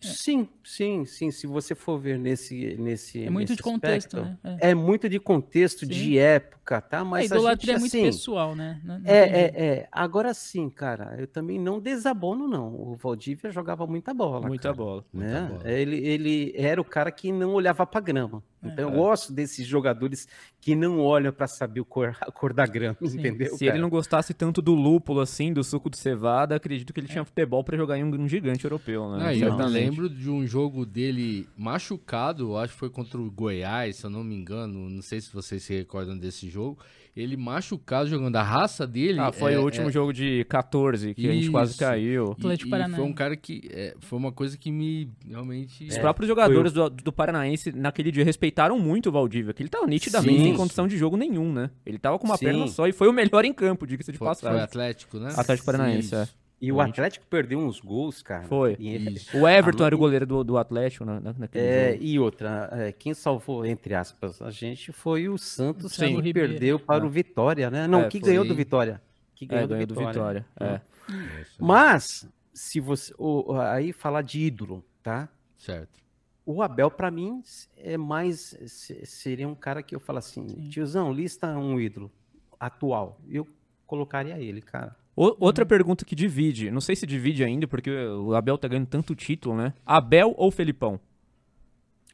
Sim, sim, sim. Se você for ver nesse, nesse É muito nesse de contexto, aspecto, né? É. É muito de contexto, Sim. de época, tá? a Mas a, idolatria gente, é muito assim, pessoal, né? Não- não É, é, é. Agora sim, cara, eu também não desabono, não. O Valdívia jogava muita bola. Muita cara, bola. Né? Muita bola. Ele, ele era o cara que não olhava pra grama. Então eu É. gosto desses jogadores que não olham pra saber o cor, a cor da grama, Sim. entendeu? Se ele cara? não gostasse tanto do lúpulo, assim, do suco de cevada, acredito que ele tinha futebol pra jogar em um, um gigante europeu, né? Ah, eu Certamente. lembro de um jogo dele machucado, acho que foi contra o Goiás, se eu não me engano, não sei se vocês se recordam desse jogo. Ele machucado jogando a raça dele. Ah, foi é- o último é- jogo de 14, que a gente quase Isso. caiu. E, Atlético e Paranaense. foi um cara que. é, foi uma coisa que me realmente. Os É, próprios jogadores do, do Paranaense naquele dia respeitaram muito o Valdívia, que ele tava nitidamente Sim. sem condição de jogo nenhum, né? Ele tava com uma Sim. perna só e foi o melhor em campo, diga-se de foi, foi passagem. Atlético, né? Atlético Paranaense, é. E o. Atlético perdeu uns gols, cara. Foi. E. O Everton era o goleiro do, do Atlético na, na- naquele é, jogo. e outra, é, quem salvou, entre aspas, a gente foi o Santos Sim. que Ribeiro. perdeu para o Vitória, né? Não, É, que foi. ganhou do Vitória. Que É, ganhou, ganhou do do Vitória. Vitória. É. Isso. Mas, se você. o- aí falar de ídolo, tá? Certo. O Abel, pra mim, é mais. se- Seria um cara que eu falo assim, tiozão, lista um ídolo atual. Eu colocaria ele, cara. O- outra pergunta que divide, não sei se divide ainda, porque o Abel tá ganhando tanto título, né? Abel ou Felipão?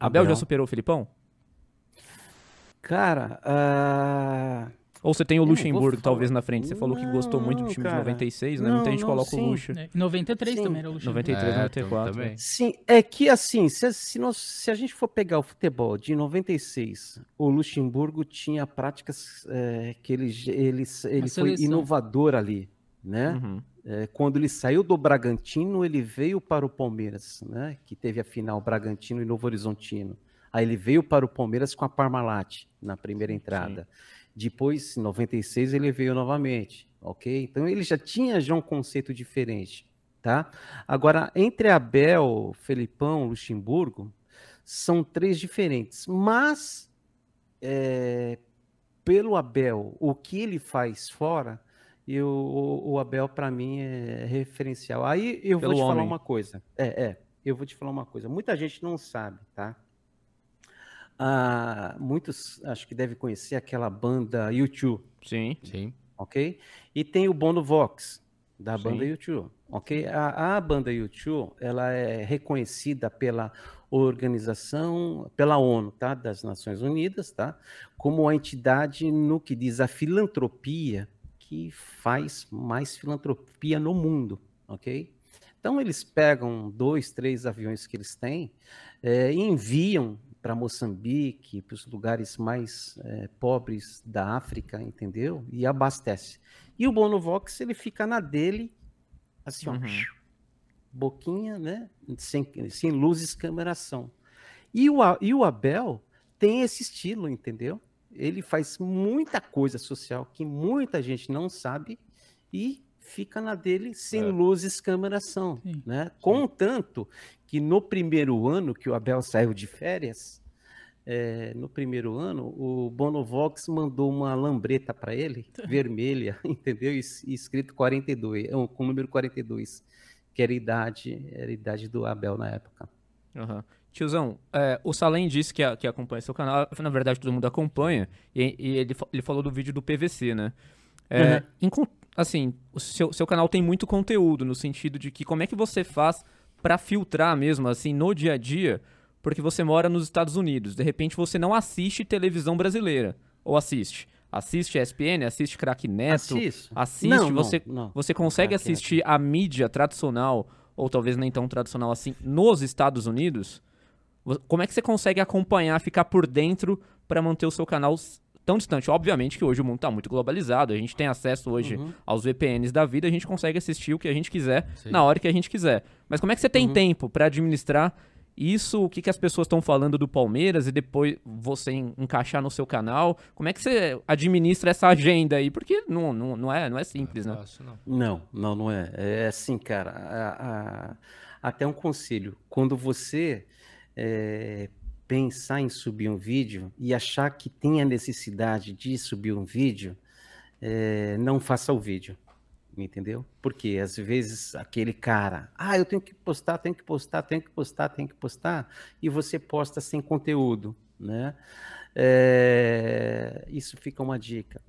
Abel, Abel. já superou o Felipão? Cara, ah, Ou você tem o não Luxemburgo, talvez, na frente? Você falou que gostou muito do Não, time cara. de 96, né? Não, Muita gente não, coloca sim. o Luxa. É, Em 93 Sim. também era o Luxemburgo. 93, É, 94. também. sim, é que assim, se, se, nós, se a gente for pegar o futebol de 96, o Luxemburgo tinha práticas é, que ele, ele, ele foi seleção. inovador ali, né? Uhum. É, quando ele saiu do Bragantino, ele veio para o Palmeiras, né? Que teve a final Bragantino e Novo Horizontino. Aí ele veio para o Palmeiras com a Parmalat na primeira entrada. Depois, em 96, ele veio novamente, ok? Então ele já tinha já um conceito diferente, tá? Agora, entre Abel, Felipão, Luxemburgo, são três diferentes. Mas, é, pelo Abel, o que ele faz fora, eu, o, o Abel, para mim, é referencial. Aí eu Pelo vou te falar homem. uma coisa. É, é. Eu vou te falar uma coisa. Muita gente não sabe, tá? Ah, muitos acho que devem conhecer aquela banda U2, Sim. Sim. ok? E tem o Bono Vox, da Sim. banda U2, ok? A, a banda U2, ela é reconhecida pela organização, pela ONU, tá? Das Nações Unidas, tá? Como a entidade no que diz a filantropia que faz mais filantropia no mundo, ok? Então eles pegam dois, três aviões que eles têm eh, e enviam para Moçambique, para os lugares mais eh, pobres da África, entendeu? E abastece. E o Bonovox ele fica na dele, assim, ó, Uhum. boquinha, né? Sem, sem luzes, câmeração. E o, e o Abel tem esse estilo, entendeu? Ele faz muita coisa social que muita gente não sabe e fica na dele sem É. luzes, câmeração, Sim. né? Contanto que no primeiro ano que o Abel saiu de férias, é, no primeiro ano, o Bonovox mandou uma lambreta para ele, vermelha, entendeu? E, e escrito 42, é, com o número 42, que era a idade, era a idade do Abel na época. Aham. Tiozão, é, o Salem disse que, a- que acompanha seu canal. Na verdade, todo mundo acompanha. E, e ele, ele falou do vídeo do PVC, né? É, Uhum. assim, o seu, seu canal tem muito conteúdo, no sentido de que como é que você faz pra filtrar mesmo, assim, no dia a dia, porque você mora nos Estados Unidos. De repente, você não assiste televisão brasileira. Ou assiste. assiste ESPN, assiste Crack Neto, Assisto. assiste, Não, não, você, não. você consegue Neto. assistir a mídia tradicional, ou talvez nem tão tradicional assim, nos Estados Unidos? Como é que você consegue acompanhar, ficar por dentro para manter o seu canal tão distante? Obviamente que hoje o mundo tá muito globalizado, a gente tem acesso hoje Uhum. aos VPNs da vida, a gente consegue assistir o que a gente quiser Sim. na hora que a gente quiser. Mas como é que você Uhum. tem tempo para administrar isso, o que, que as pessoas estão falando do Palmeiras e depois você en- encaixar no seu canal? Como é que você administra essa agenda aí? Porque não, não, não, é, não é simples, né? Fácil, não. Não, não, não é. É assim, cara. a- a- até um conselho. Quando você é, pensar em subir um vídeo e achar que tem a necessidade de subir um vídeo, é, não faça o vídeo. Entendeu? Porque às vezes aquele cara, ah, eu tenho que postar, tenho que postar, tenho que postar, tenho que postar, e você posta sem conteúdo, né? É, isso fica uma dica.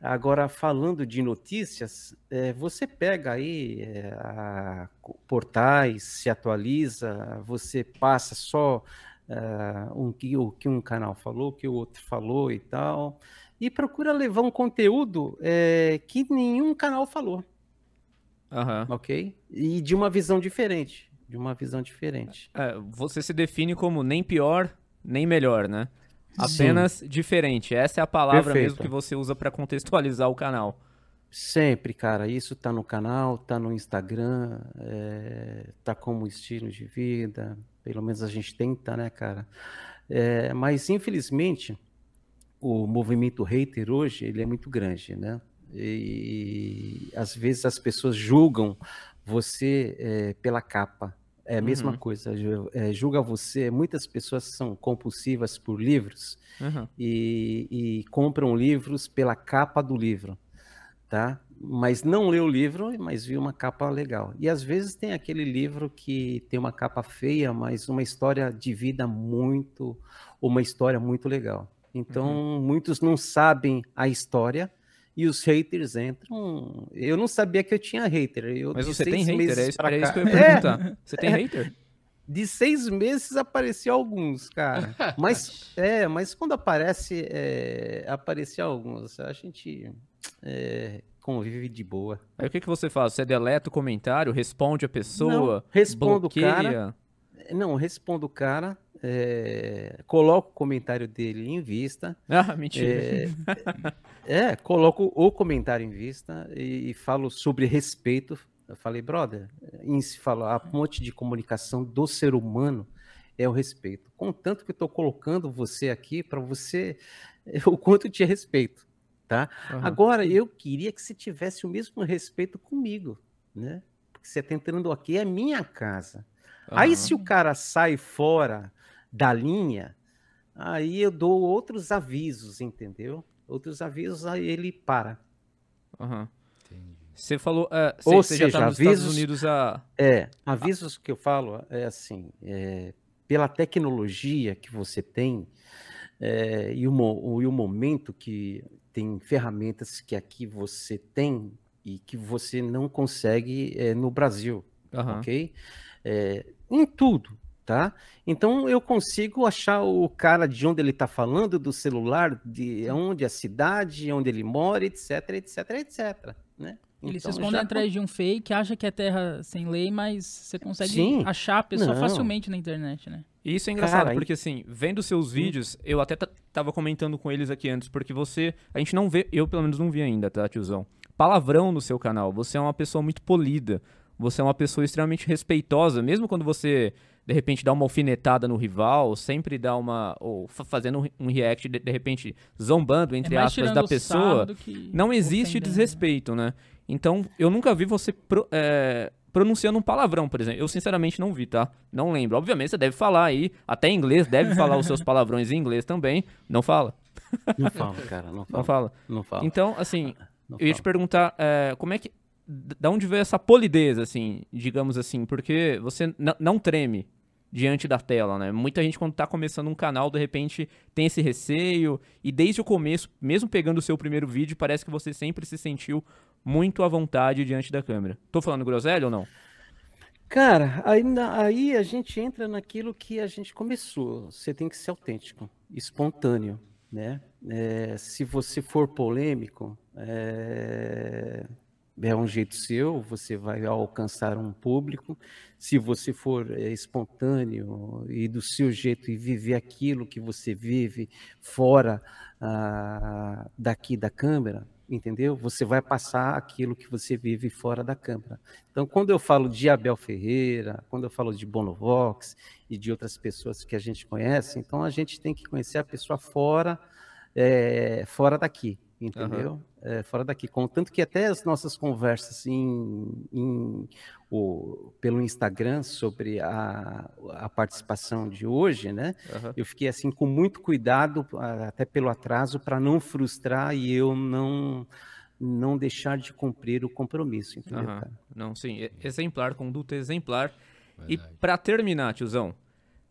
Agora, falando de notícias, eh, você pega aí eh, a- portais, se atualiza, você passa só ah, um, o que um canal falou, o que o outro falou e tal, e procura levar um conteúdo eh, que nenhum canal falou, Aham. ok? E de uma visão diferente, de uma visão diferente. É, você se define como nem pior, nem melhor, né? Sim. Apenas diferente. Essa é a palavra mesmo Perfeito. que você usa para contextualizar o canal. Sempre, cara, isso tá no canal, tá no Instagram, é, tá como estilo de vida, pelo menos a gente tenta, né, cara? É, mas infelizmente o movimento hater hoje ele é muito grande, né? E às vezes as pessoas julgam você é, pela capa. É a mesma Uhum. coisa, é, julga você. Muitas pessoas são compulsivas por livros Uhum. e, e compram livros pela capa do livro, tá? Mas não lê o livro, mas viu uma capa legal. E às vezes tem aquele livro que tem uma capa feia, mas uma história de vida muito, uma história muito legal. Então, muitos não sabem a história e os haters entram. Eu não sabia que eu tinha hater. Eu, Mas de você tem seis hater? meses É isso, pra era isso que cá- eu ia É, perguntar. Você tem hater? de seis meses apareceu alguns, cara. Mas é, mas quando aparece, é, aparecia alguns. A gente é, convive de boa. Aí o que, que você faz? Você deleta o comentário, responde a pessoa, Não, respondo o bloqueia? cara. Não, respondo o cara, é, coloco o comentário dele em vista. Ah, mentira. É, é, coloco o comentário em vista e, e falo sobre respeito. Eu falei, brother, em se falar a ponte de comunicação do ser humano é o respeito. Contanto que eu estou colocando você aqui para você o quanto te respeito, tá? Aham. Agora eu queria que você tivesse o mesmo respeito comigo, né? Porque você está entrando aqui é minha casa. Aí Aham. se o cara sai fora da linha, aí eu dou outros avisos, entendeu? Outros avisos, aí ele para. Entendi. Você falou. é, você, Ou você já tá seja, nos Estados avisos- Unidos há. É, avisos que eu falo é assim, é, pela tecnologia que você tem é, e, o, e o momento que tem ferramentas que aqui você tem e que você não consegue é, no Brasil. Aham. ok? É, em tudo, tá? Então eu consigo achar o cara de onde ele está falando, do celular, de onde a cidade, onde ele mora, etc, etc, etc, né? Eles se Então, escondem já atrás de um fake, acha que é terra sem lei, mas você consegue Sim. achar a pessoa Não. facilmente na internet, né? E isso é engraçado, Cara, porque assim, vendo seus vídeos, eu até ta- tava comentando com eles aqui antes, porque você. A gente não vê, eu pelo menos não vi ainda, tá, tiozão? Palavrão no seu canal. Você é uma pessoa muito polida. Você é uma pessoa extremamente respeitosa, mesmo quando você, de repente, dá uma alfinetada no rival, sempre dá uma. Ou fa- fazendo um- react, de, de repente, zombando, entre é aspas, da pessoa. Não existe ofendendo, né? desrespeito, né? Então, eu nunca vi você pro- é, pronunciando um palavrão, por exemplo. Eu, sinceramente, não vi, tá? Não lembro. Obviamente, você deve falar aí, até em inglês, deve falar os seus palavrões em inglês também. Não fala? Não fala, cara, não Não fala. fala. Não fala. Então, assim, não eu ia te fala. perguntar, é, como é que... Da onde veio essa polidez, assim, digamos assim? Porque você não treme diante da tela, né? Muita gente, quando tá começando um canal, de repente tem esse receio. E desde o começo, mesmo pegando o seu primeiro vídeo, parece que você sempre se sentiu muito à vontade diante da câmera. Tô falando groselha ou não? Cara, aí, aí a gente entra naquilo que a gente começou. Você tem que ser autêntico, espontâneo, né? É, se você for polêmico, é, é um jeito seu, você vai alcançar um público. Se você for é, espontâneo e do seu jeito e viver aquilo que você vive fora ah, daqui da câmera, entendeu? Você vai passar aquilo que você vive fora da câmera. Então, quando eu falo de Abel Ferreira, quando eu falo de Bonovox e de outras pessoas que a gente conhece, então a gente tem que conhecer a pessoa fora, é, fora daqui entendeu? Uhum. É, fora daqui. Contanto que até as nossas conversas em, em, o, pelo Instagram sobre a, a participação de hoje, né? Uhum. Eu fiquei assim com muito cuidado, até pelo atraso, para não frustrar e eu não não deixar de cumprir o compromisso, entendeu? Uhum. Não, sim, exemplar, conduta exemplar. Verdade. E para terminar, tiozão,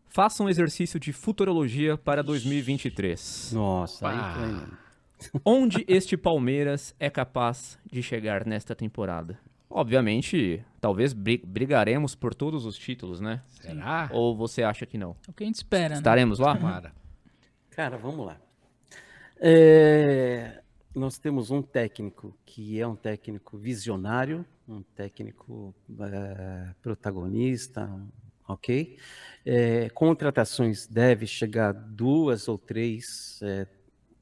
faça um exercício de futurologia para 2023. Nossa, aí foi... Onde este Palmeiras é capaz de chegar nesta temporada? Obviamente, talvez brigaremos por todos os títulos, né? Será? Ou você acha que não? É o que a gente espera, né? Estaremos né? lá? Cara, vamos lá. É, nós temos um técnico que é um técnico visionário, um técnico é, protagonista, ok? É, contratações deve chegar duas ou três é,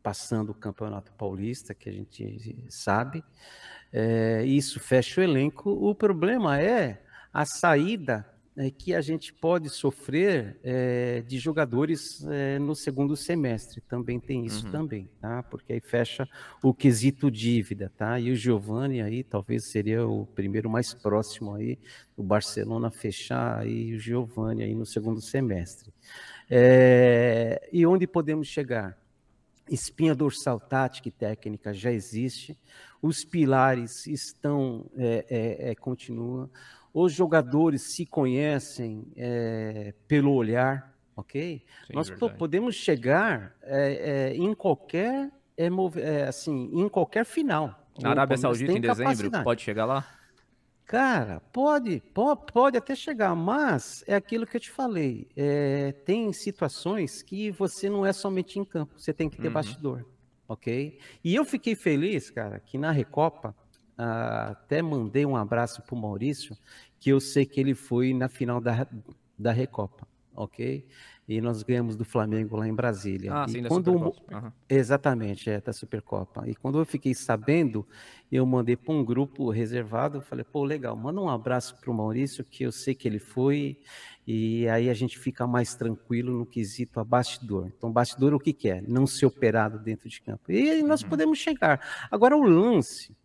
passando o Campeonato Paulista, que a gente sabe. É, isso fecha o elenco. O problema é a saída é, que a gente pode sofrer é, de jogadores é, no segundo semestre. Também tem isso uhum. também, tá? Porque aí fecha o quesito dívida, tá? E o Giovani aí talvez seria o primeiro mais próximo aí, o Barcelona fechar aí o Giovani aí no segundo semestre. É, e onde podemos chegar? Espinha dorsal tática e técnica já existe, os pilares estão, é, é, é, continuam, os jogadores se conhecem é, pelo olhar, ok? Sim, Nós verdade. podemos chegar é, é, em qualquer, assim, em qualquer final. Na Arábia Saudita em dezembro, pode chegar lá? Cara, pode, pode, pode até chegar, mas é aquilo que eu te falei. É, tem situações que você não é somente em campo, você tem que ter uhum. bastidor, ok? E eu fiquei feliz, cara, que na Recopa, ah, até mandei um abraço pro Maurício, que eu sei que ele foi na final da, da Recopa, ok? E nós ganhamos do Flamengo lá em Brasília. Ah, e sim, quando da Supercopa. Uhum. Exatamente, é, da Supercopa. E quando eu fiquei sabendo, eu mandei para um grupo reservado, falei, pô, legal, manda um abraço para o Maurício, que eu sei que ele foi, e aí a gente fica mais tranquilo no quesito a bastidor. Então, bastidor o que, que é? Não ser operado dentro de campo. E aí nós uhum. podemos chegar. Agora, o lance,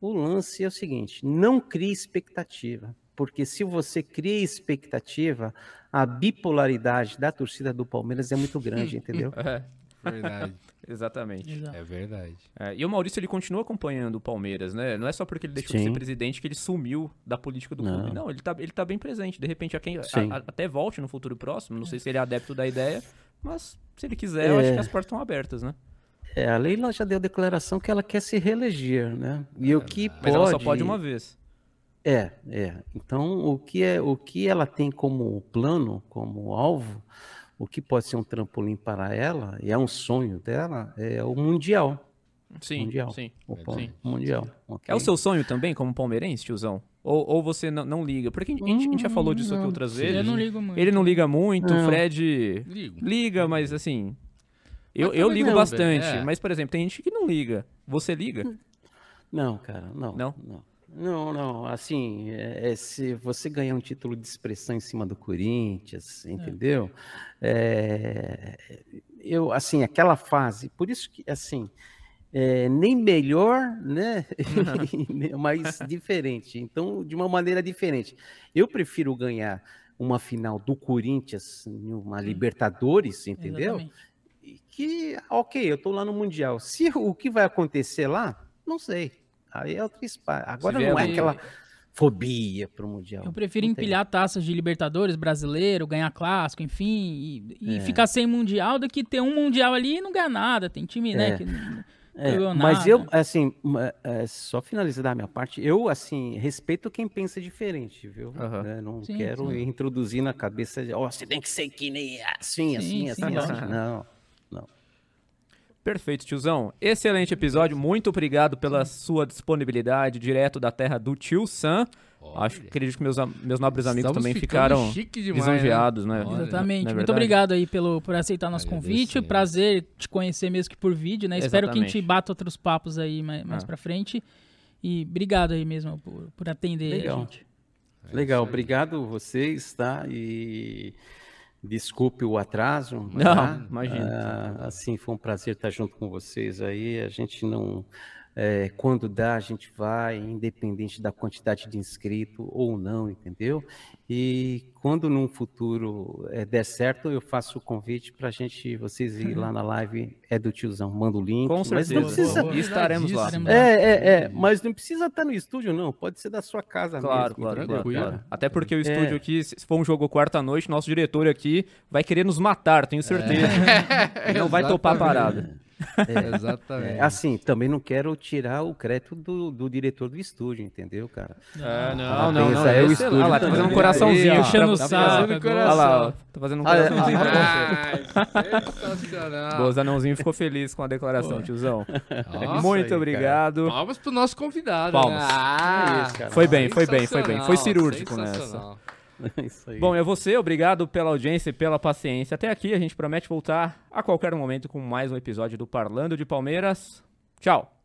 o lance é o seguinte, não crie expectativa. Porque se você cria expectativa, a bipolaridade da torcida do Palmeiras é muito grande, entendeu? É, verdade. Exatamente. Exato. É verdade. É, e o Maurício ele continua acompanhando o Palmeiras, né? Não é só porque ele deixou Sim. de ser presidente que ele sumiu da política do não. clube. Não, ele tá, ele tá bem presente. De repente, a quem, a, a, até volte no futuro próximo. Não sei se ele é adepto da ideia, mas se ele quiser, é... eu acho que as portas estão abertas, né? É, a Leila já deu declaração que ela quer se reeleger, né? E o que mas pode... ela só pode uma vez. É, é. Então, o que, é, o que ela tem como plano, como alvo, o que pode ser um trampolim para ela, e é um sonho dela, é o Mundial. Sim, mundial. sim. O sim. Mundial. Okay. É o seu sonho também, como palmeirense, tiozão? Ou, ou você não, não liga? Porque a gente, a gente já falou disso aqui outras sim. vezes. Eu não ligo muito. Ele não liga muito, o Fred ligo. liga, mas assim... Eu, eu ligo não, bastante, é. mas, por exemplo, tem gente que não liga. Você liga? Não, cara, não. Não? Não. Não, não, assim, é, é, se você ganhar um título de expressão em cima do Corinthians, é. entendeu? É. eu, assim, aquela fase, por isso que, assim, é, nem melhor, né, mas diferente. Então, de uma maneira diferente. Eu prefiro ganhar uma final do Corinthians, uma Libertadores, entendeu? Exatamente. Que, ok, eu tô lá no Mundial. Se o que vai acontecer lá, não sei. Aí é outro espaço. Agora não é ali... aquela fobia pro Mundial. Eu prefiro empilhar taças de Libertadores brasileiro, ganhar clássico, enfim, e, e é. ficar sem Mundial do que ter um Mundial ali e não ganhar nada. Tem time, né, é. né, que é, mas eu, assim, é, só finalizar da minha parte, eu, assim, respeito quem pensa diferente, viu? Uhum. não sim, quero sim. introduzir na cabeça, ó, oh, você tem que ser que nem assim, sim, assim, assim, assim. Não, não. Perfeito, tiozão. Excelente episódio. Muito obrigado pela sua disponibilidade direto da terra do tio Sam. Acho que acredito que meus, meus nobres amigos Estamos também ficaram demais, lisonjeados, né? Olha, Exatamente. é Muito obrigado aí pelo, por aceitar nosso convite. Prazer te conhecer mesmo que por vídeo, né? Espero que a gente Exatamente. bata outros papos aí mais, mais Ah. pra frente. E obrigado aí mesmo por, por atender Legal. a gente. Legal, obrigado vocês, tá? E desculpe o atraso. Não, tá? imagina. Ah, assim, foi um prazer estar junto com vocês aí. A gente não. É, quando dá, a gente vai, independente da quantidade de inscrito ou não, entendeu? E quando num futuro é, der certo, eu faço o convite para a gente, vocês ir lá na live, é do tiozão, manda o link. Com mas certeza. não precisa, boa, E estaremos lá. Estaremos lá. é, é, é, mas não precisa estar no estúdio, não. Pode ser da sua casa Claro, mesmo. claro, claro, claro. Até porque o É. estúdio aqui, se for um jogo quarta-noite, nosso diretor aqui vai querer nos matar, tenho certeza. Ele não vai topar a parada. Exatamente. É, assim, também não quero tirar o crédito do, do diretor do estúdio, entendeu, cara? É, não, Ah, não, não. pensa, é o estúdio Olha lá, tá também. fazendo um coraçãozinho. Aí, ó. Puxando Tá saco. fazendo-. Olha lá, ó, tá fazendo um Ah, é, coraçãozinho. pra Ah, você. sensacional. Boa, o anãozinho ficou feliz com a declaração, tiozão. Nossa, Muito aí, obrigado. Palmas pro nosso convidado. Palmas. Né? Ah, É isso, cara. Foi bem, foi bem, foi bem. Foi cirúrgico nessa. Bom, é você, obrigado pela audiência e pela paciência. Até aqui a gente promete voltar a qualquer momento com mais um episódio do Parlando de Palmeiras. Tchau!